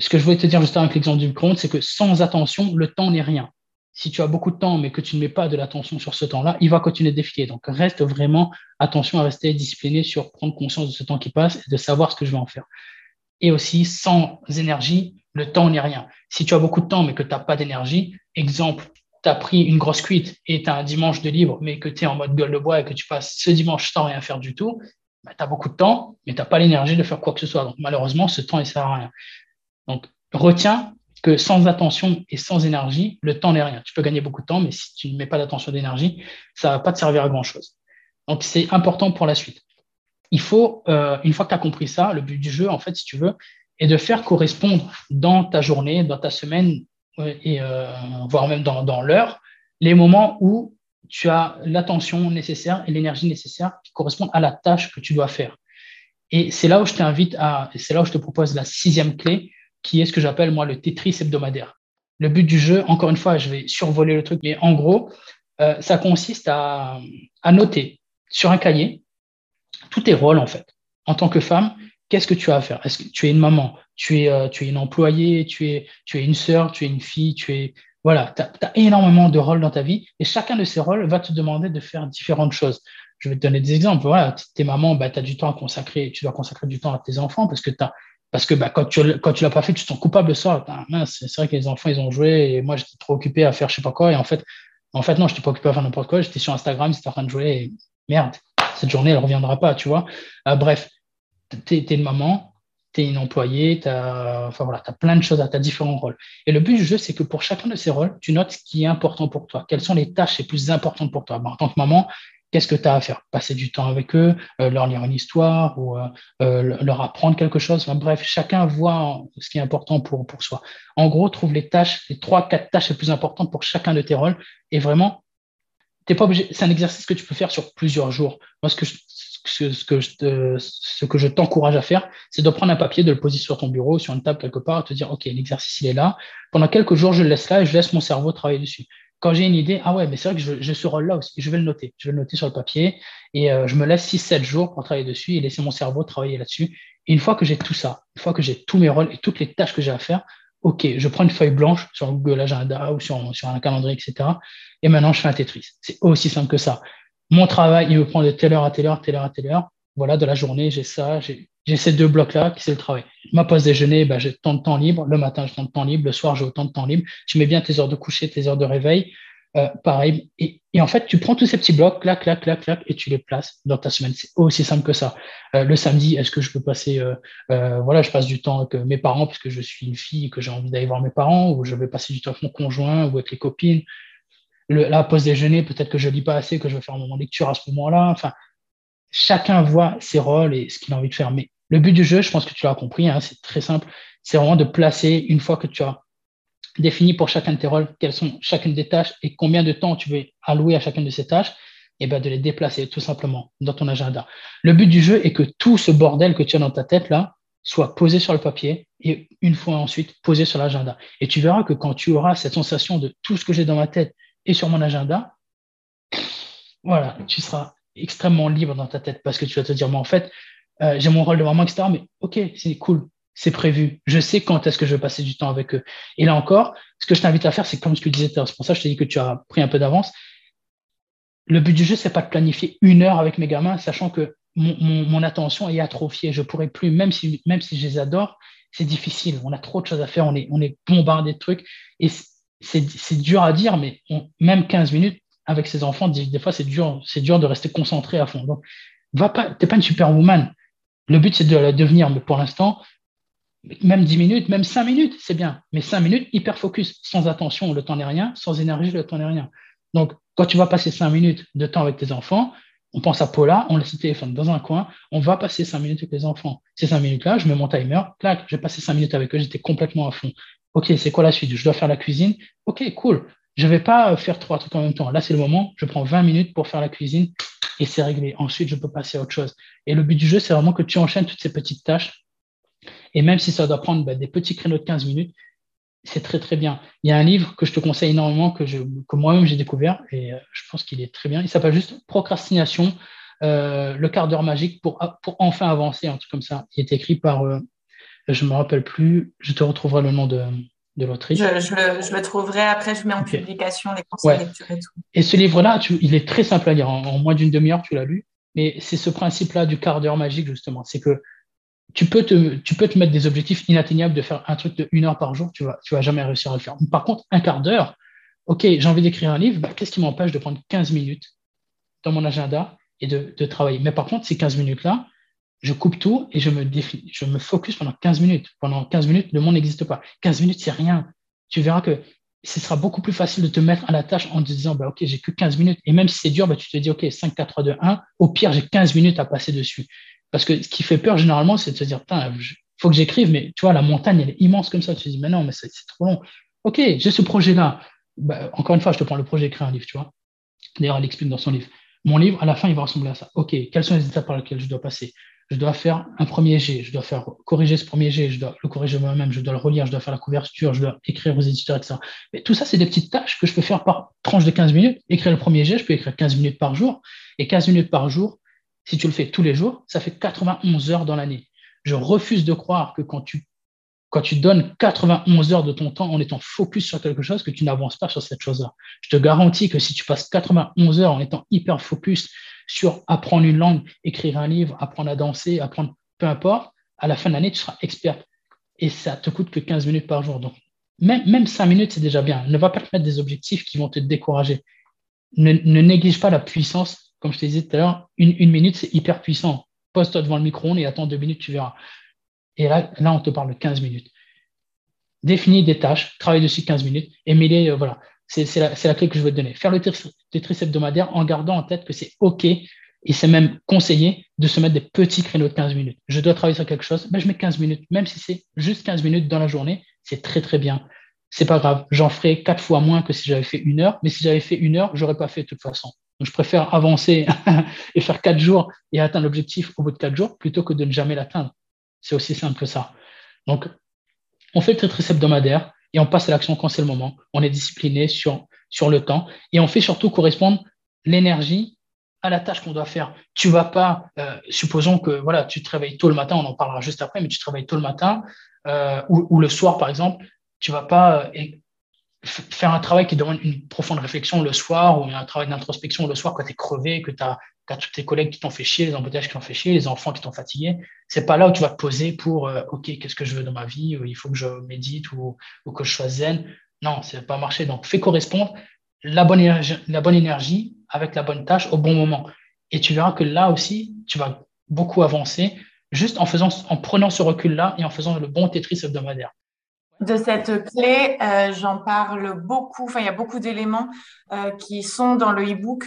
ce que je voulais te dire juste avec l'exemple du micro c'est que sans attention, le temps n'est rien. Si tu as beaucoup de temps, mais que tu ne mets pas de l'attention sur ce temps-là, il va continuer de défiler. Donc, reste vraiment attention à rester discipliné sur prendre conscience de ce temps qui passe et de savoir ce que je vais en faire et aussi sans énergie, le temps n'est rien. Si tu as beaucoup de temps mais que tu n'as pas d'énergie, exemple, tu as pris une grosse cuite et tu as un dimanche de libre mais que tu es en mode gueule de bois et que tu passes ce dimanche sans rien faire du tout, bah, tu as beaucoup de temps mais tu n'as pas l'énergie de faire quoi que ce soit. Donc malheureusement, ce temps, il ne sert à rien. Donc retiens que sans attention et sans énergie, le temps n'est rien. Tu peux gagner beaucoup de temps, mais si tu ne mets pas d'attention d'énergie, ça ne va pas te servir à grand-chose. Donc c'est important pour la suite il faut, euh, une fois que tu as compris ça, le but du jeu, en fait, si tu veux, est de faire correspondre dans ta journée, dans ta semaine, et euh, voire même dans, l'heure, les moments où tu as l'attention nécessaire et l'énergie nécessaire qui correspondent à la tâche que tu dois faire. Et c'est là où je t'invite à, c'est là où je te propose la sixième clé, qui est ce que j'appelle moi le Tetris hebdomadaire. Le but du jeu, encore une fois, je vais survoler le truc, mais en gros, ça consiste à, à noter sur un cahier tous tes rôles en fait. En tant que femme, qu'est-ce que tu as à faire? Est-ce que tu es une maman? Tu es, euh, tu es une employée Tu es, tu es une sœur Tu es une fille Tu es voilà, tu as, énormément de rôles dans ta vie et chacun de ces rôles va te demander de faire différentes choses. Je vais te donner des exemples. Voilà, tes mamans, bah, tu as du temps à consacrer, tu dois consacrer du temps à tes enfants parce que tu parce que bah, quand tu quand tu l'as pas fait, tu te sens coupable de ça. c'est vrai que les enfants, ils ont joué et moi, j'étais trop occupé à faire je sais pas quoi. Et en fait, en fait non, je n'étais pas occupé à faire n'importe quoi. J'étais sur Instagram, j'étais en train de jouer et merde, cette journée, elle ne reviendra pas, tu vois. Euh, bref, tu es, une maman, tu es une employée, tu as, enfin, voilà, as plein de choses, tu as différents rôles. Et le but du jeu, c'est que pour chacun de ces rôles, tu notes ce qui est important pour toi. Quelles sont les tâches les plus importantes pour toi? Ben, En tant que maman, qu'est-ce que tu as à faire? Passer du temps avec eux, euh, leur lire une histoire ou euh, leur apprendre quelque chose. bref, chacun voit ce qui est important pour, pour soi. En gros, trouve les tâches, les trois, quatre tâches les plus importantes pour chacun de tes rôles et vraiment pas obligé. C'est un exercice que tu peux faire sur plusieurs jours. Moi, ce que je, ce, que je, ce que je t'encourage à faire, c'est de prendre un papier, de le poser sur ton bureau, sur une table quelque part, et te dire, OK, l'exercice, il est là. Pendant quelques jours, je le laisse là et je laisse mon cerveau travailler dessus. Quand j'ai une idée, ah ouais, mais c'est vrai que j'ai ce rôle-là aussi, je vais le noter. Je vais le noter sur le papier et euh, je me laisse 6-7 jours pour travailler dessus et laisser mon cerveau travailler là-dessus. Et une fois que j'ai tout ça, une fois que j'ai tous mes rôles et toutes les tâches que j'ai à faire, OK, je prends une feuille blanche sur Google Agenda ou sur, sur un calendrier, etc. Et maintenant, je fais un Tetris. C'est aussi simple que ça. Mon travail, il me prend de telle heure à telle heure, telle heure à telle heure. Voilà, de la journée, j'ai ça, j'ai ces deux blocs-là qui c'est le travail. Ma pause déjeuner, bah, j'ai tant de temps libre. Le matin, j'ai tant de temps libre. Le soir, j'ai autant de temps libre. Tu mets bien tes heures de coucher, tes heures de réveil. Euh, pareil. Et, en fait, tu prends tous ces petits blocs, clac, clac, clac, clac, et tu les places dans ta semaine. C'est aussi simple que ça. Euh, le samedi, est-ce que je peux passer, euh, voilà, je passe du temps avec mes parents parce que je suis une fille et que j'ai envie d'aller voir mes parents, ou je vais passer du temps avec mon conjoint ou avec les copines? La pause déjeuner, peut-être que je lis pas assez, que je vais faire un moment de lecture à ce moment-là. Chacun voit ses rôles et ce qu'il a envie de faire. Mais le but du jeu, je pense que tu l'as compris, hein, c'est très simple. C'est vraiment de placer, une fois que tu as défini pour chacun de tes rôles quelles sont chacune des tâches et combien de temps tu veux allouer à chacune de ces tâches, et eh ben de les déplacer tout simplement dans ton agenda. Le but du jeu est que tout ce bordel que tu as dans ta tête là soit posé sur le papier et une fois ensuite posé sur l'agenda. Et tu verras que quand tu auras cette sensation de tout ce que j'ai dans ma tête et sur mon agenda, voilà, tu seras extrêmement libre dans ta tête parce que tu vas te dire, mais en fait, euh, j'ai mon rôle de maman, etc. Mais ok, c'est cool, c'est prévu. Je sais quand est-ce que je vais passer du temps avec eux. Et là encore, ce que je t'invite à faire, c'est comme ce que tu disais, c'est pour ça que je t'ai dit que tu as pris un peu d'avance. Le but du jeu, c'est pas de planifier une heure avec mes gamins, sachant que mon, attention est atrophiée. Je pourrais plus, même si, même si je les adore, c'est difficile. On a trop de choses à faire, on est, on bombardé de trucs. C'est dur à dire, mais même 15 minutes avec ses enfants, des, fois, c'est dur, dur de rester concentré à fond. Donc, va pas, t'es pas une superwoman. Le but, c'est de la devenir, mais pour l'instant, même 10 minutes, même 5 minutes, c'est bien. Mais 5 minutes, hyper focus, sans attention, le temps n'est rien, sans énergie, le temps n'est rien. Donc, quand tu vas passer 5 minutes de temps avec tes enfants, on pense à Paula, on laisse le téléphone dans un coin, on va passer 5 minutes avec les enfants. Ces 5 minutes-là, je mets mon timer, clac, j'ai passé 5 minutes avec eux, j'étais complètement à fond. OK, c'est quoi la suite? Je dois faire la cuisine? OK, cool. Je ne vais pas faire trois trucs en même temps. Là, c'est le moment, je prends 20 minutes pour faire la cuisine et c'est réglé. Ensuite, je peux passer à autre chose. Et le but du jeu, c'est vraiment que tu enchaînes toutes ces petites tâches et même si ça doit prendre bah, des petits créneaux de 15 minutes, c'est très très bien. Il y a un livre que je te conseille énormément, que, moi-même j'ai découvert, et euh, je pense qu'il est très bien. Il s'appelle juste Procrastination, euh, le quart d'heure magique pour, enfin avancer, un truc comme ça. Il est écrit par, euh, je ne me rappelle plus, je te retrouverai le nom de, de l'autrice. Je, je, le, trouverai après, je mets en publication les conseils de lecture et tout. Et ce livre-là, il est très simple à lire. en moins d'une demi-heure, tu l'as lu. Mais c'est ce principe-là du quart d'heure magique, justement. C'est que tu peux, te, tu peux te mettre des objectifs inatteignables de faire un truc de une heure par jour, tu vas, tu vas jamais réussir à le faire. Par contre, un quart d'heure, OK, j'ai envie d'écrire un livre, bah, qu'est-ce qui m'empêche de prendre 15 minutes dans mon agenda et de, de travailler? Mais par contre, ces 15 minutes-là, je coupe tout et je me, je me focus pendant 15 minutes. Pendant 15 minutes, le monde n'existe pas. 15 minutes, c'est rien. Tu verras que ce sera beaucoup plus facile de te mettre à la tâche en te disant, bah, OK, j'ai que 15 minutes. Et même si c'est dur, bah, tu te dis, OK, 5, 4, 3, 2, 1. Au pire, j'ai 15 minutes à passer dessus. Parce que ce qui fait peur généralement, c'est de se dire, putain, faut que j'écrive, mais tu vois, la montagne, elle est immense comme ça. Tu te dis, mais non, mais c'est trop long. Ok, j'ai ce projet-là. Bah, encore une fois, je te prends le projet d'écrire un livre, tu vois. D'ailleurs, elle explique dans son livre. Mon livre, à la fin, il va ressembler à ça. Ok, quelles sont les étapes par lesquelles je dois passer? Je dois faire un premier jet, je dois faire corriger ce premier jet, je dois le corriger moi-même, je dois le relire, je dois faire la couverture, je dois écrire aux éditeurs, etc. Mais tout ça, c'est des petites tâches que je peux faire par tranche de 15 minutes. Écrire le premier jet, je peux écrire 15 minutes par jour. Et 15 minutes par jour, si tu le fais tous les jours, ça fait 91 heures dans l'année. Je refuse de croire que quand tu, quand tu donnes 91 heures de ton temps en étant focus sur quelque chose, que tu n'avances pas sur cette chose-là. Je te garantis que si tu passes 91 heures en étant hyper focus sur apprendre une langue, écrire un livre, apprendre à danser, apprendre peu importe, à la fin de l'année, tu seras expert. Et ça te coûte que 15 minutes par jour. Donc, même, même 5 minutes, c'est déjà bien. Ne va pas te mettre des objectifs qui vont te décourager. Ne, ne néglige pas la puissance comme je te disais tout à l'heure, une, minute, c'est hyper puissant. Pose-toi devant le micro-ondes et attends deux minutes, tu verras. Et là, là, on te parle de 15 minutes. Définis des tâches, travaille dessus 15 minutes et mets-les, euh, voilà. C'est la, clé que je veux te donner. Faire le triceps hebdomadaire en gardant en tête que c'est OK et c'est même conseillé de se mettre des petits créneaux de 15 minutes. Je dois travailler sur quelque chose, mais je mets 15 minutes, même si c'est juste 15 minutes dans la journée, c'est très très bien. C'est pas grave, j'en ferai quatre fois moins que si j'avais fait une heure, mais si j'avais fait une heure, j'aurais pas fait de toute façon. Donc, je préfère avancer [LAUGHS] et faire quatre jours et atteindre l'objectif au bout de quatre jours plutôt que de ne jamais l'atteindre. C'est aussi simple que ça. Donc, on fait le très hebdomadaire et on passe à l'action quand c'est le moment. On est discipliné sur, le temps et on fait surtout correspondre l'énergie à la tâche qu'on doit faire. Tu vas pas, euh, supposons que voilà, tu te réveilles tôt le matin, on en parlera juste après, mais tu te réveilles tôt le matin euh, ou, le soir par exemple, tu vas pas euh, faire un travail qui demande une profonde réflexion le soir ou un travail d'introspection le soir quand tu es crevé, que tu as, tes collègues qui t'ont fait chier, les embouteillages qui t'ont fait chier, les enfants qui t'ont fatigué. C'est pas là où tu vas te poser pour, euh, OK, qu'est-ce que je veux dans ma vie, il faut que je médite ou, que je sois zen. Non, ça va pas marcher. Donc, fais correspondre la bonne, énergie, la bonne énergie avec la bonne tâche au bon moment. Et tu verras que là aussi, tu vas beaucoup avancer juste en, faisant, en prenant ce recul-là et en faisant le bon Tetris hebdomadaire. De cette clé, euh, j'en parle beaucoup. Enfin, il y a beaucoup d'éléments euh, qui sont dans le e-book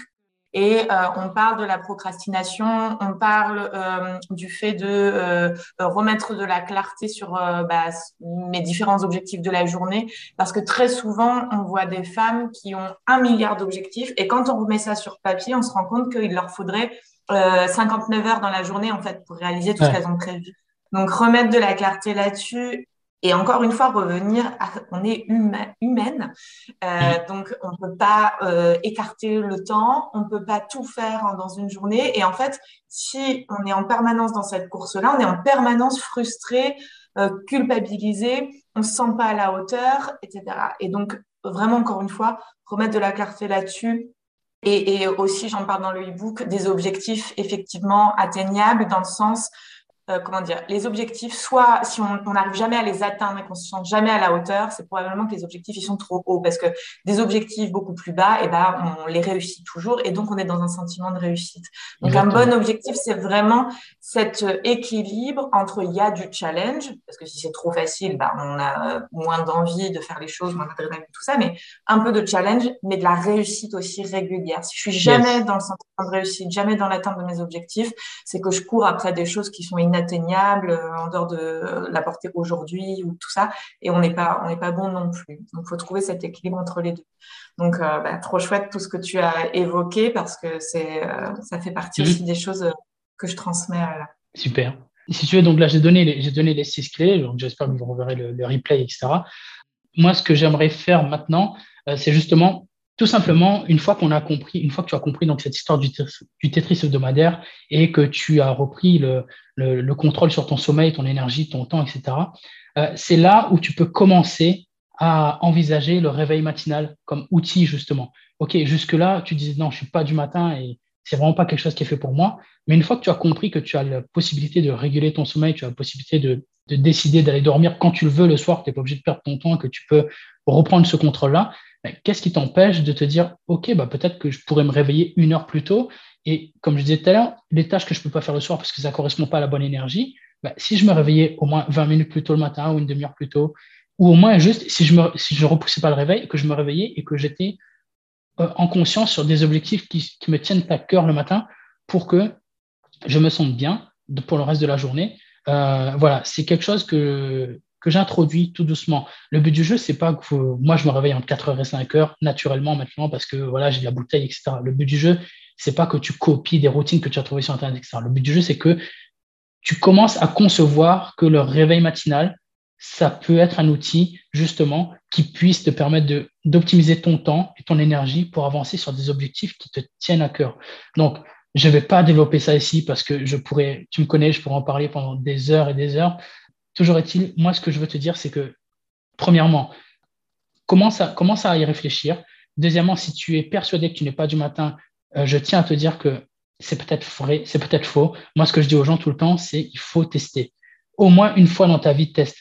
et euh, on parle de la procrastination, on parle euh, du fait de euh, remettre de la clarté sur bah, mes différents objectifs de la journée, parce que très souvent, on voit des femmes qui ont un milliard d'objectifs, et quand on remet ça sur papier, on se rend compte qu'il leur faudrait 59 heures dans la journée en fait pour réaliser tout ce qu'elles ont prévu. Donc remettre de la clarté là-dessus et encore une fois, revenir à, on est humaine, euh, donc on peut pas euh, écarter le temps, on peut pas tout faire dans une journée. Et en fait, si on est en permanence dans cette course-là, on est en permanence frustré, euh, culpabilisé, on se sent pas à la hauteur, etc. Et donc vraiment encore une fois, remettre de la clarté là-dessus. Et, et aussi, j'en parle dans le e-book, des objectifs effectivement atteignables dans le sens euh, comment dire, les objectifs, soit si on n'arrive jamais à les atteindre et qu'on se sent jamais à la hauteur, c'est probablement que les objectifs ils sont trop hauts parce que des objectifs beaucoup plus bas, et eh ben on les réussit toujours et donc on est dans un sentiment de réussite. Donc un bon objectif, c'est vraiment cet euh, équilibre entre il y a du challenge parce que si c'est trop facile, bah, on a euh, moins d'envie de faire les choses, moins d'adrénaline, tout ça, mais un peu de challenge, mais de la réussite aussi régulière. Si je suis jamais dans le sentiment de réussite, jamais dans l'atteinte de mes objectifs, c'est que je cours après des choses qui sont inatteignable euh, en dehors de la portée aujourd'hui ou tout ça. Et on n'est pas, on n'est pas bon non plus. Donc, il faut trouver cet équilibre entre les deux. Donc, euh, bah, trop chouette tout ce que tu as évoqué parce que c'est, euh, ça fait partie aussi des choses que je transmets là. Super. Si tu veux, donc là, j'ai donné les, j'ai donné les six clés. Donc, j'espère que vous reverrez le, le replay, etc. Moi, ce que j'aimerais faire maintenant, c'est justement tout simplement, une fois qu'on a compris, une fois que tu as compris donc cette histoire du, du Tetris hebdomadaire et que tu as repris le, le, contrôle sur ton sommeil, ton énergie, ton temps, etc., euh, c'est là où tu peux commencer à envisager le réveil matinal comme outil, justement. OK, jusque-là, tu disais non, je suis pas du matin et c'est vraiment pas quelque chose qui est fait pour moi. Mais une fois que tu as compris que tu as la possibilité de réguler ton sommeil, tu as la possibilité de, de décider d'aller dormir quand tu le veux le soir, tu n'es pas obligé de perdre ton temps, que tu peux reprendre ce contrôle-là, qu'est-ce qui t'empêche de te dire, OK, bah, peut-être que je pourrais me réveiller une heure plus tôt et comme je disais tout à l'heure, les tâches que je ne peux pas faire le soir parce que ça ne correspond pas à la bonne énergie, bah, si je me réveillais au moins 20 minutes plus tôt le matin ou une demi-heure plus tôt, ou au moins juste si je ne repoussais pas le réveil, que je me réveillais et que j'étais euh, en conscience sur des objectifs qui, qui, me tiennent à cœur le matin pour que je me sente bien pour le reste de la journée. Euh, voilà, c'est quelque chose que, que j'introduis tout doucement. Le but du jeu, c'est pas que moi je me réveille entre 4h et 5h naturellement maintenant parce que voilà, j'ai la bouteille, etc. Le but du jeu, c'est pas que tu copies des routines que tu as trouvées sur Internet, etc. Le but du jeu, c'est que tu commences à concevoir que le réveil matinal, ça peut être un outil justement qui puisse te permettre d'optimiser ton temps et ton énergie pour avancer sur des objectifs qui te tiennent à cœur. Donc, je ne vais pas développer ça ici parce que je pourrais, tu me connais, je pourrais en parler pendant des heures et des heures. Toujours est-il, moi, ce que je veux te dire, c'est que, premièrement, commence à, y réfléchir. Deuxièmement, si tu es persuadé que tu n'es pas du matin, euh, je tiens à te dire que c'est peut-être vrai, c'est peut-être faux. Moi, ce que je dis aux gens tout le temps, c'est il faut tester. Au moins une fois dans ta vie, teste.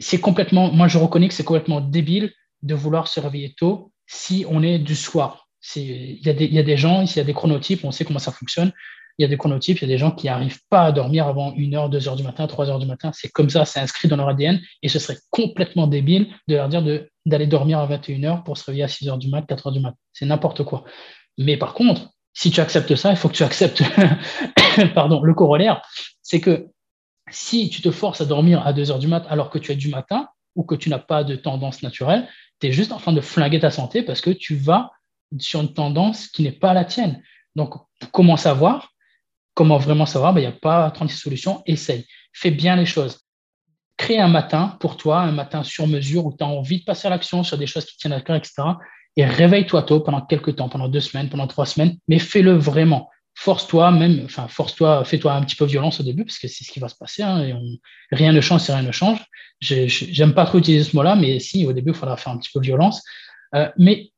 C'est complètement, moi, je reconnais que c'est complètement débile de vouloir se réveiller tôt si on est du soir. Il y a des gens, il y a des chronotypes, on sait comment ça fonctionne il y a des chronotypes, il y a des gens qui n'arrivent pas à dormir avant 1h, 2h du matin, 3h du matin. C'est comme ça, c'est inscrit dans leur ADN et ce serait complètement débile de leur dire d'aller dormir à 21h pour se réveiller à 6h du matin, 4h du matin. C'est n'importe quoi. Mais par contre, si tu acceptes ça, il faut que tu acceptes [COUGHS] pardon, le corollaire. C'est que si tu te forces à dormir à 2h du matin alors que tu es du matin ou que tu n'as pas de tendance naturelle, tu es juste en train de flinguer ta santé parce que tu vas sur une tendance qui n'est pas la tienne. Donc, comment savoir Comment vraiment savoir ben, Il n'y a pas 36 solutions. Essaye. Fais bien les choses. Crée un matin pour toi, un matin sur mesure où tu as envie de passer à l'action sur des choses qui tiennent à cœur, etc. Et réveille-toi tôt pendant quelques temps, pendant deux semaines, pendant trois semaines, mais fais-le vraiment. Force-toi, même, enfin, force-toi, fais-toi un petit peu violence au début, parce que c'est ce qui va se passer. Hein, rien ne change si rien ne change. J'aime pas trop utiliser ce mot-là, mais si, au début, il faudra faire un petit peu violence. Euh, mais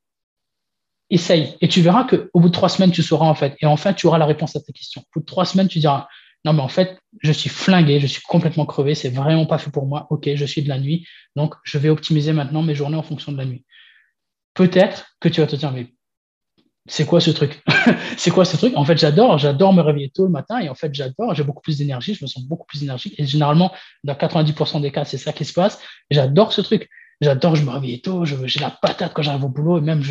essaye. Et tu verras qu'au bout de trois semaines, tu sauras en fait. Et enfin, tu auras la réponse à ta question. Au bout de trois semaines, tu diras, non, mais en fait, je suis flingué, je suis complètement crevé, c'est vraiment pas fait pour moi. Ok, je suis de la nuit, donc je vais optimiser maintenant mes journées en fonction de la nuit. Peut-être que tu vas te dire, mais c'est quoi ce truc? [LAUGHS] C'est quoi ce truc? En fait, j'adore, j'adore me réveiller tôt le matin et en fait, j'adore, j'ai beaucoup plus d'énergie, je me sens beaucoup plus énergique et généralement, dans 90% des cas, c'est ça qui se passe. J'adore ce truc. J'adore, je me réveille tôt, j'ai la patate quand j'arrive au boulot et même,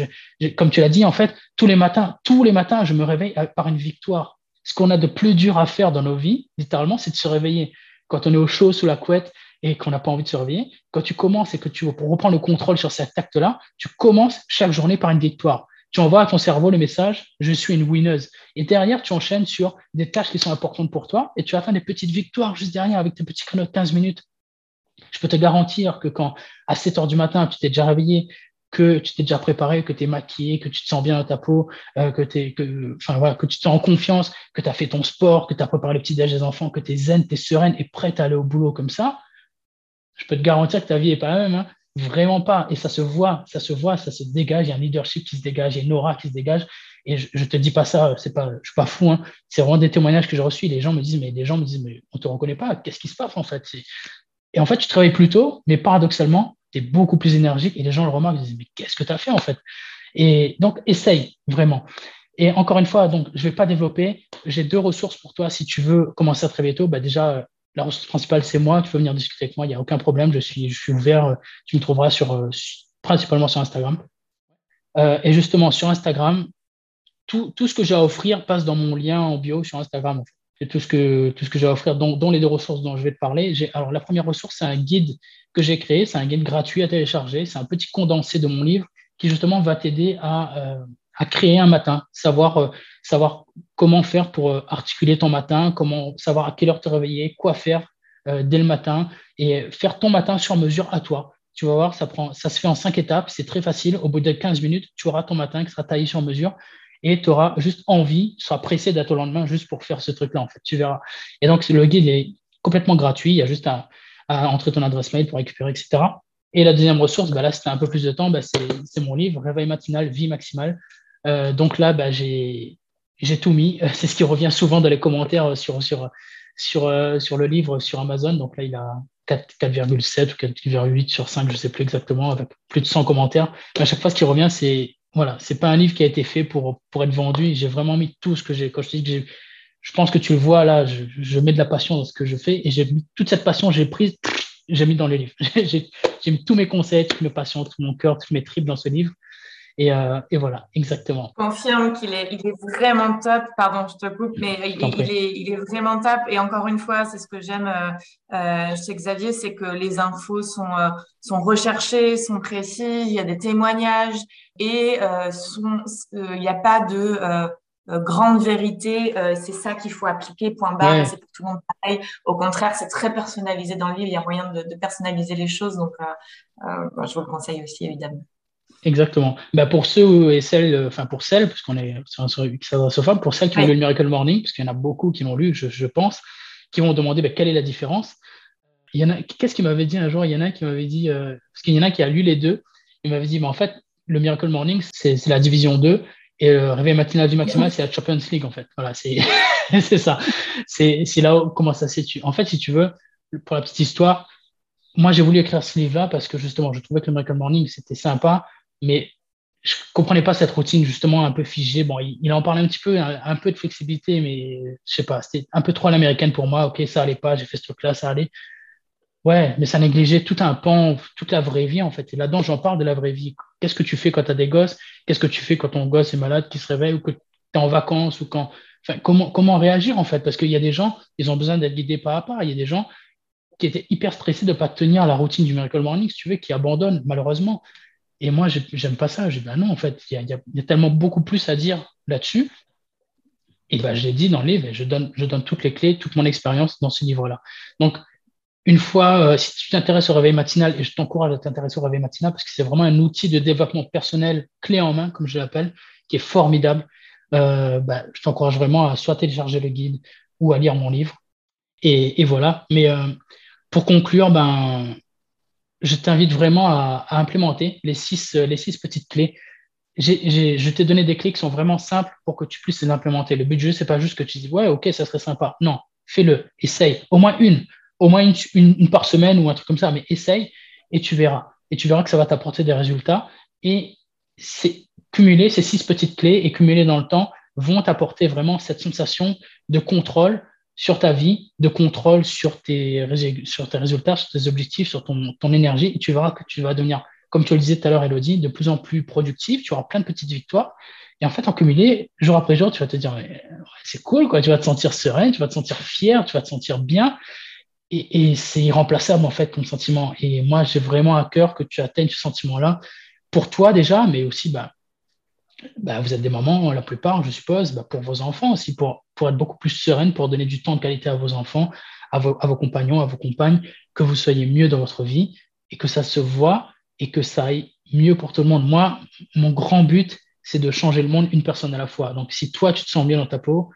comme tu l'as dit, en fait, tous les matins, tous les matins, je me réveille par une victoire. Ce qu'on a de plus dur à faire dans nos vies, littéralement, c'est de se réveiller. Quand on est au chaud sous la couette et qu'on n'a pas envie de se réveiller, quand tu commences et que tu reprends le contrôle sur cet acte-là, tu commences chaque journée par une victoire tu envoies à ton cerveau le message je suis une winneuse. Et derrière, tu enchaînes sur des tâches qui sont importantes pour toi et tu atteins des petites victoires juste derrière avec tes petits créneaux de 15 minutes. Je peux te garantir que quand à 7 heures du matin, tu t'es déjà réveillé, que tu t'es déjà préparé, que tu es maquillé, que tu te sens bien dans ta peau, euh, que, tu te sens en confiance, que tu as fait ton sport, que tu as préparé le petit déj des enfants, que tu es zen, tu es sereine et prête à aller au boulot comme ça, je peux te garantir que ta vie n'est pas la même. Hein. Vraiment pas. Et ça se voit, ça se voit, ça se dégage. Il y a un leadership qui se dégage, il y a une aura qui se dégage. Et je, ne te dis pas ça, c'est pas, suis pas fou. Hein. C'est vraiment des témoignages que je reçus. Les gens me disent, mais les gens me disent, mais on te reconnaît pas. Qu'est-ce qui se passe en fait? Et en fait, tu travailles plus tôt, mais paradoxalement, tu es beaucoup plus énergique. Et les gens le remarquent, ils disent, mais qu'est-ce que tu as fait en fait? Et donc, essaye vraiment. Et encore une fois, donc, je vais pas développer. J'ai deux ressources pour toi si tu veux commencer à travailler tôt. Bah déjà, la ressource principale, c'est moi. Tu peux venir discuter avec moi, il n'y a aucun problème. Je suis, ouvert. Tu me trouveras euh, principalement sur Instagram. Euh, et justement, sur Instagram, tout, tout ce que j'ai à offrir passe dans mon lien en bio sur Instagram. Tout ce que, tout ce que j'ai à offrir, dont, les deux ressources dont je vais te parler. Alors, la première ressource, c'est un guide que j'ai créé. C'est un guide gratuit à télécharger. C'est un petit condensé de mon livre qui, justement, va t'aider à, euh, à créer un matin, savoir savoir comment faire pour euh, articuler ton matin, comment savoir à quelle heure te réveiller, quoi faire euh, dès le matin et faire ton matin sur mesure à toi. Tu vas voir, ça, prend, ça se fait en cinq étapes, c'est très facile. Au bout de 15 minutes, tu auras ton matin qui sera taillé sur mesure et tu auras juste envie, tu seras pressé d'être au lendemain juste pour faire ce truc-là, en fait, tu verras. Et donc, le guide est complètement gratuit, il y a juste à, entrer ton adresse mail pour récupérer, etc. Et la deuxième ressource, bah là, c'était un peu plus de temps, bah, c'est mon livre, Réveil matinal, vie maximale. Euh, donc là, bah, j'ai tout mis. [LAUGHS] C'est ce qui revient souvent dans les commentaires sur, sur, sur, euh, sur le livre sur Amazon. Donc là, il a 4,7 ou 4,8 sur 5, je ne sais plus exactement, avec plus de 100 commentaires. À chaque fois, ce qui revient, c'est voilà, c'est pas un livre qui a été fait pour, pour être vendu. J'ai vraiment mis tout ce que j'ai. Quand je dis que je pense que tu le vois là, je, je, mets de la passion dans ce que je fais et j'ai mis toute cette passion, j'ai prise, j'ai mis dans le livre. [LAUGHS] j'ai mis tous mes conseils, toutes mes passions, tout mon cœur, toutes mes tripes dans ce livre. Euh, et, voilà, exactement. Je confirme qu'il est, il est vraiment top. Pardon, je te coupe, mais il, est, il, est, vraiment top. Et encore une fois, c'est ce que j'aime euh, euh, chez Xavier, c'est que les infos sont, sont recherchées, sont précises, il y a des témoignages et il n'y a pas de grande vérité. c'est ça qu'il faut appliquer, point barre. C'est pour tout le monde pareil. Au contraire, c'est très personnalisé dans le livre. Il y a moyen de, de personnaliser les choses. Donc, je vous le conseille aussi, évidemment. Exactement. Bah pour ceux et celles, euh, enfin pour celles, parce qu'on est sur un sofa, pour celles qui ont lu le Miracle Morning, parce qu'il y en a beaucoup qui l'ont lu, je, pense, qui vont demander bah, quelle est la différence. Il y en a, qu'est-ce qu'il m'avait dit un jour Il y en a qui m'avait dit, euh, parce qu'il y en a qui a lu les deux, il m'avait dit, mais en fait, le Miracle Morning, c'est, la division 2, et le réveil matinal du maximal, c'est la Champions League, en fait. Voilà, c'est, [LAUGHS] c'est ça. C'est, c'est là où, comment ça se situe. En fait, si tu veux, pour la petite histoire, moi, j'ai voulu écrire ce livre-là parce que justement, je trouvais que le Miracle Morning, c'était sympa mais je comprenais pas cette routine justement un peu figée. Bon, il, en parlait un petit peu, un, peu de flexibilité, mais je sais pas, c'était un peu trop à l'américaine pour moi. Ok, ça allait pas, j'ai fait ce truc-là, ça allait. Ouais, mais ça négligeait tout un pan, toute la vraie vie en fait. Et là-dedans, j'en parle de la vraie vie. Qu'est-ce que tu fais quand tu as des gosses? Qu'est-ce que tu fais quand ton gosse est malade, qui se réveille ou que tu es en vacances ou quand. Comment, comment réagir en fait? Parce qu'il y a des gens, ils ont besoin d'être guidés pas à pas. Il y a des gens qui étaient hyper stressés de ne pas tenir la routine du Miracle Morning, si tu veux, qui abandonnent malheureusement. Et moi, j'aime pas ça. J'ai dit, bah non, en fait, il y, a, tellement beaucoup plus à dire là-dessus. Et ben, je l'ai dit dans le livre, et je donne, je donne toutes les clés, toute mon expérience dans ce livre-là. Donc, une fois, euh, si tu t'intéresses au réveil matinal, et je t'encourage à t'intéresser au réveil matinal, parce que c'est vraiment un outil de développement personnel clé en main, comme je l'appelle, qui est formidable, euh, bah, je t'encourage vraiment à soit télécharger le guide ou à lire mon livre. Et, et voilà. Mais euh, pour conclure, ben, je t'invite vraiment à, implémenter les six, les six petites clés. je t'ai donné des clés qui sont vraiment simples pour que tu puisses les implémenter. Le but du jeu, c'est pas juste que tu dis, ouais, ok, ça serait sympa. Non, fais-le, essaye. Au moins une, au moins une, une, par semaine ou un truc comme ça, mais essaye et tu verras. Et tu verras que ça va t'apporter des résultats. Et c'est cumuler ces six petites clés et cumuler dans le temps vont t'apporter vraiment cette sensation de contrôle sur ta vie, de contrôle sur tes, sur tes résultats, sur tes objectifs, sur ton, ton énergie. Et tu verras que tu vas devenir comme tu le disais tout à l'heure, Elodie, de plus en plus productif, tu auras plein de petites victoires. Et en fait, en cumulé, jour après jour, tu vas te dire, c'est cool, quoi. Tu vas te sentir serein, tu vas te sentir fier, tu vas te sentir bien. Et, c'est irremplaçable, en fait, ton sentiment. Et moi, j'ai vraiment à cœur que tu atteignes ce sentiment-là pour toi déjà, mais aussi, bah, bah, vous êtes des mamans, la plupart, je suppose, bah, pour vos enfants aussi, pour, pour être beaucoup plus sereine, pour donner du temps de qualité à vos enfants, à vos, compagnons, à vos compagnes, que vous soyez mieux dans votre vie et que ça se voit et que ça aille mieux pour tout le monde. Moi, mon grand but, c'est de changer le monde une personne à la fois. Donc, si toi, tu te sens bien dans ta peau,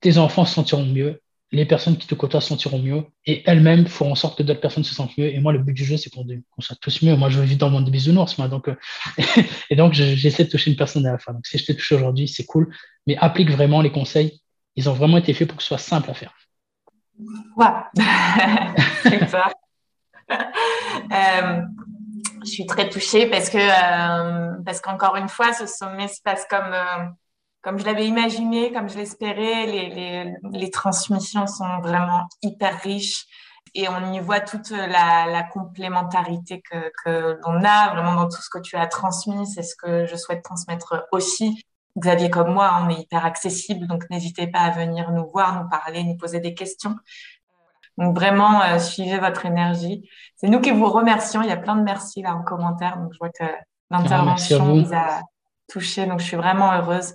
tes enfants se sentiront mieux, les personnes qui te côtoient se sentiront mieux, et elles-mêmes feront en sorte que d'autres personnes se sentent mieux. Et moi, le but du jeu, c'est qu'on soit tous mieux. Moi, je vivre dans le monde des bisounours, moi. Donc, euh, [LAUGHS] et donc, j'essaie de toucher une personne à la fois. Donc, si je t'ai touché aujourd'hui, c'est cool. Mais applique vraiment les conseils. Ils ont vraiment été faits pour que ce soit simple à faire. Ouais. [LAUGHS] c'est ça. [LAUGHS] euh, je suis très touchée parce que euh, parce qu'encore une fois, ce sommet se passe comme euh, comme je l'avais imaginé, comme je l'espérais. Les, les, les, transmissions sont vraiment hyper riches et on y voit toute la, la complémentarité que, que l'on a vraiment dans tout ce que tu as transmis. C'est ce que je souhaite transmettre aussi. Xavier comme moi, on est hyper accessible, donc n'hésitez pas à venir nous voir, nous parler, nous poser des questions. Donc vraiment, euh, suivez votre énergie. C'est nous qui vous remercions. Il y a plein de merci là en commentaire. Donc je vois que l'intervention vous a touché. Donc je suis vraiment heureuse.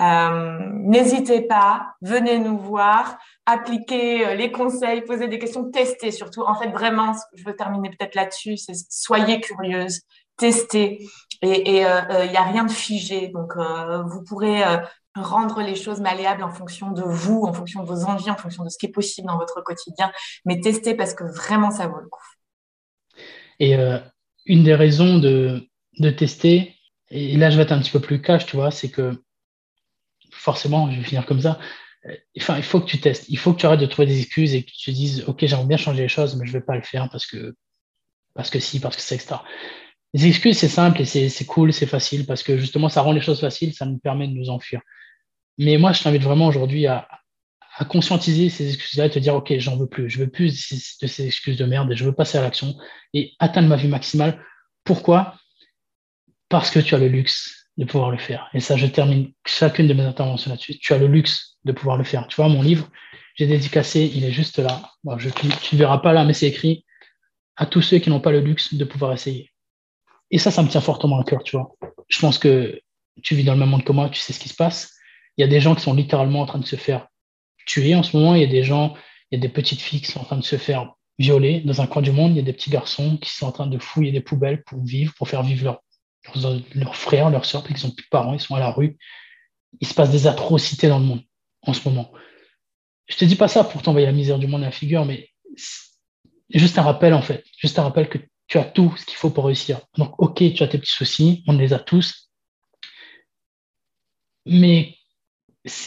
Euh, N'hésitez pas, venez nous voir, appliquez euh, les conseils, posez des questions, testez surtout. En fait, vraiment, je veux terminer peut-être là-dessus, c'est soyez curieuse, testez. Et il euh, n'y a rien de figé. Donc, vous pourrez rendre les choses malléables en fonction de vous, en fonction de vos envies, en fonction de ce qui est possible dans votre quotidien. Mais testez parce que vraiment, ça vaut le coup. Et euh, une des raisons de, de, tester, et là je vais être un petit peu plus cash, tu vois, c'est que forcément, je vais finir comme ça. Euh, enfin, il faut que tu testes. Il faut que tu arrêtes de trouver des excuses et que tu te dises, OK, j'aimerais bien changer les choses, mais je ne vais pas le faire parce que, parce que si, parce que c'est extra. Les excuses, c'est simple et c'est cool, c'est facile parce que justement, ça rend les choses faciles, ça nous permet de nous enfuir. Mais moi, je t'invite vraiment aujourd'hui à, à, conscientiser ces excuses-là et te dire, OK, j'en veux plus. Je veux plus de ces excuses de merde et je veux passer à l'action et atteindre ma vie maximale. Pourquoi? Parce que tu as le luxe de pouvoir le faire. Et ça, je termine chacune de mes interventions là-dessus. Tu as le luxe de pouvoir le faire. Tu vois, mon livre, j'ai dédicacé, il est juste là. je, tu ne verras pas là, mais c'est écrit à tous ceux qui n'ont pas le luxe de pouvoir essayer. Et ça, ça me tient fortement à cœur, tu vois. Je pense que tu vis dans le même monde que moi, tu sais ce qui se passe. Il y a des gens qui sont littéralement en train de se faire tuer en ce moment. Il y a des gens, il y a des petites filles qui sont en train de se faire violer dans un coin du monde. Il y a des petits garçons qui sont en train de fouiller des poubelles pour vivre, pour faire vivre leurs frères, leurs parce qu'ils n'ont plus de parents, ils sont à la rue. Il se passe des atrocités dans le monde en ce moment. Je te dis pas ça pour t'envoyer la misère du monde à la figure, mais juste un rappel en fait, juste un rappel que tu as tout ce qu'il faut pour réussir. Donc, ok, tu as tes petits soucis, on les a tous, mais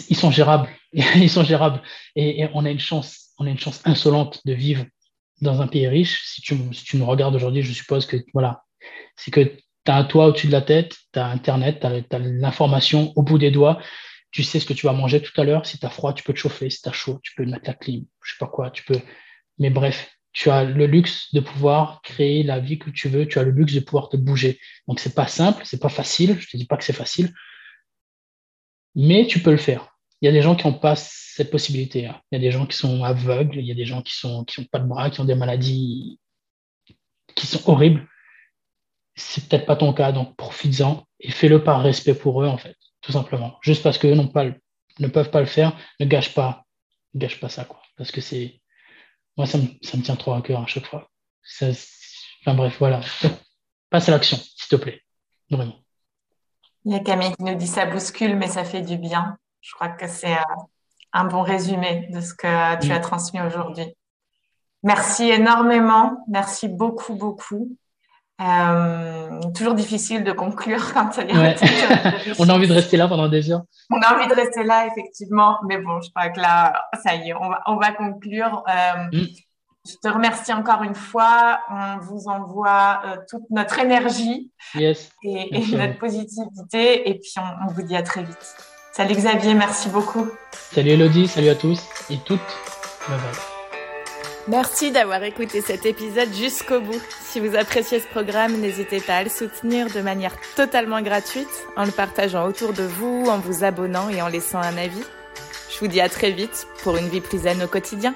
ils sont gérables. [LAUGHS] ils sont gérables. Et, on a une chance, on a une chance insolente de vivre dans un pays riche. Si tu, si nous regardes aujourd'hui, je suppose que voilà, c'est que tu as un toit au-dessus de la tête, tu as Internet, tu as, l'information au bout des doigts. Tu sais ce que tu vas manger tout à l'heure. Si tu as froid, tu peux te chauffer. Si tu as chaud, tu peux mettre la clim. Je sais pas quoi, tu peux. Mais bref, tu as le luxe de pouvoir créer la vie que tu veux. Tu as le luxe de pouvoir te bouger. Donc, c'est pas simple, c'est pas facile. Je te dis pas que c'est facile mais tu peux le faire. Il y a des gens qui n'ont pas cette possibilité. Hein. Il y a des gens qui sont aveugles, il y a des gens qui qui n'ont pas de bras, qui ont des maladies qui sont horribles. C'est peut-être pas ton cas, donc profites-en et fais-le par respect pour eux, en fait, tout simplement. Juste parce qu'eux pas ne peuvent pas le faire, ne gâche pas, ne gâche pas ça, quoi. Parce que c'est, moi, ça me, ça me, tient trop à cœur à chaque fois. enfin bref, voilà. Passe à l'action, s'il te plaît. Vraiment. Il y a Camille qui nous dit ça bouscule, mais ça fait du bien. Je crois que c'est euh, un bon résumé de ce que tu as transmis aujourd'hui. Merci énormément. Merci beaucoup, beaucoup. Euh, toujours difficile de conclure [LAUGHS] quand il y a On a envie de rester là pendant des heures. On a envie de rester là, effectivement. Mais bon, je crois que là, ça y est, on va, on va conclure. Euh, mm. Je te remercie encore une fois. On vous envoie euh, toute notre énergie yes. et, notre positivité. Et puis, on, on vous dit à très vite. Salut Xavier, merci beaucoup. Salut Elodie, salut à tous et toutes. Bye bye. Merci d'avoir écouté cet épisode jusqu'au bout. Si vous appréciez ce programme, n'hésitez pas à le soutenir de manière totalement gratuite, en le partageant autour de vous, en vous abonnant et en laissant un avis. Je vous dis à très vite pour une vie plus au quotidien.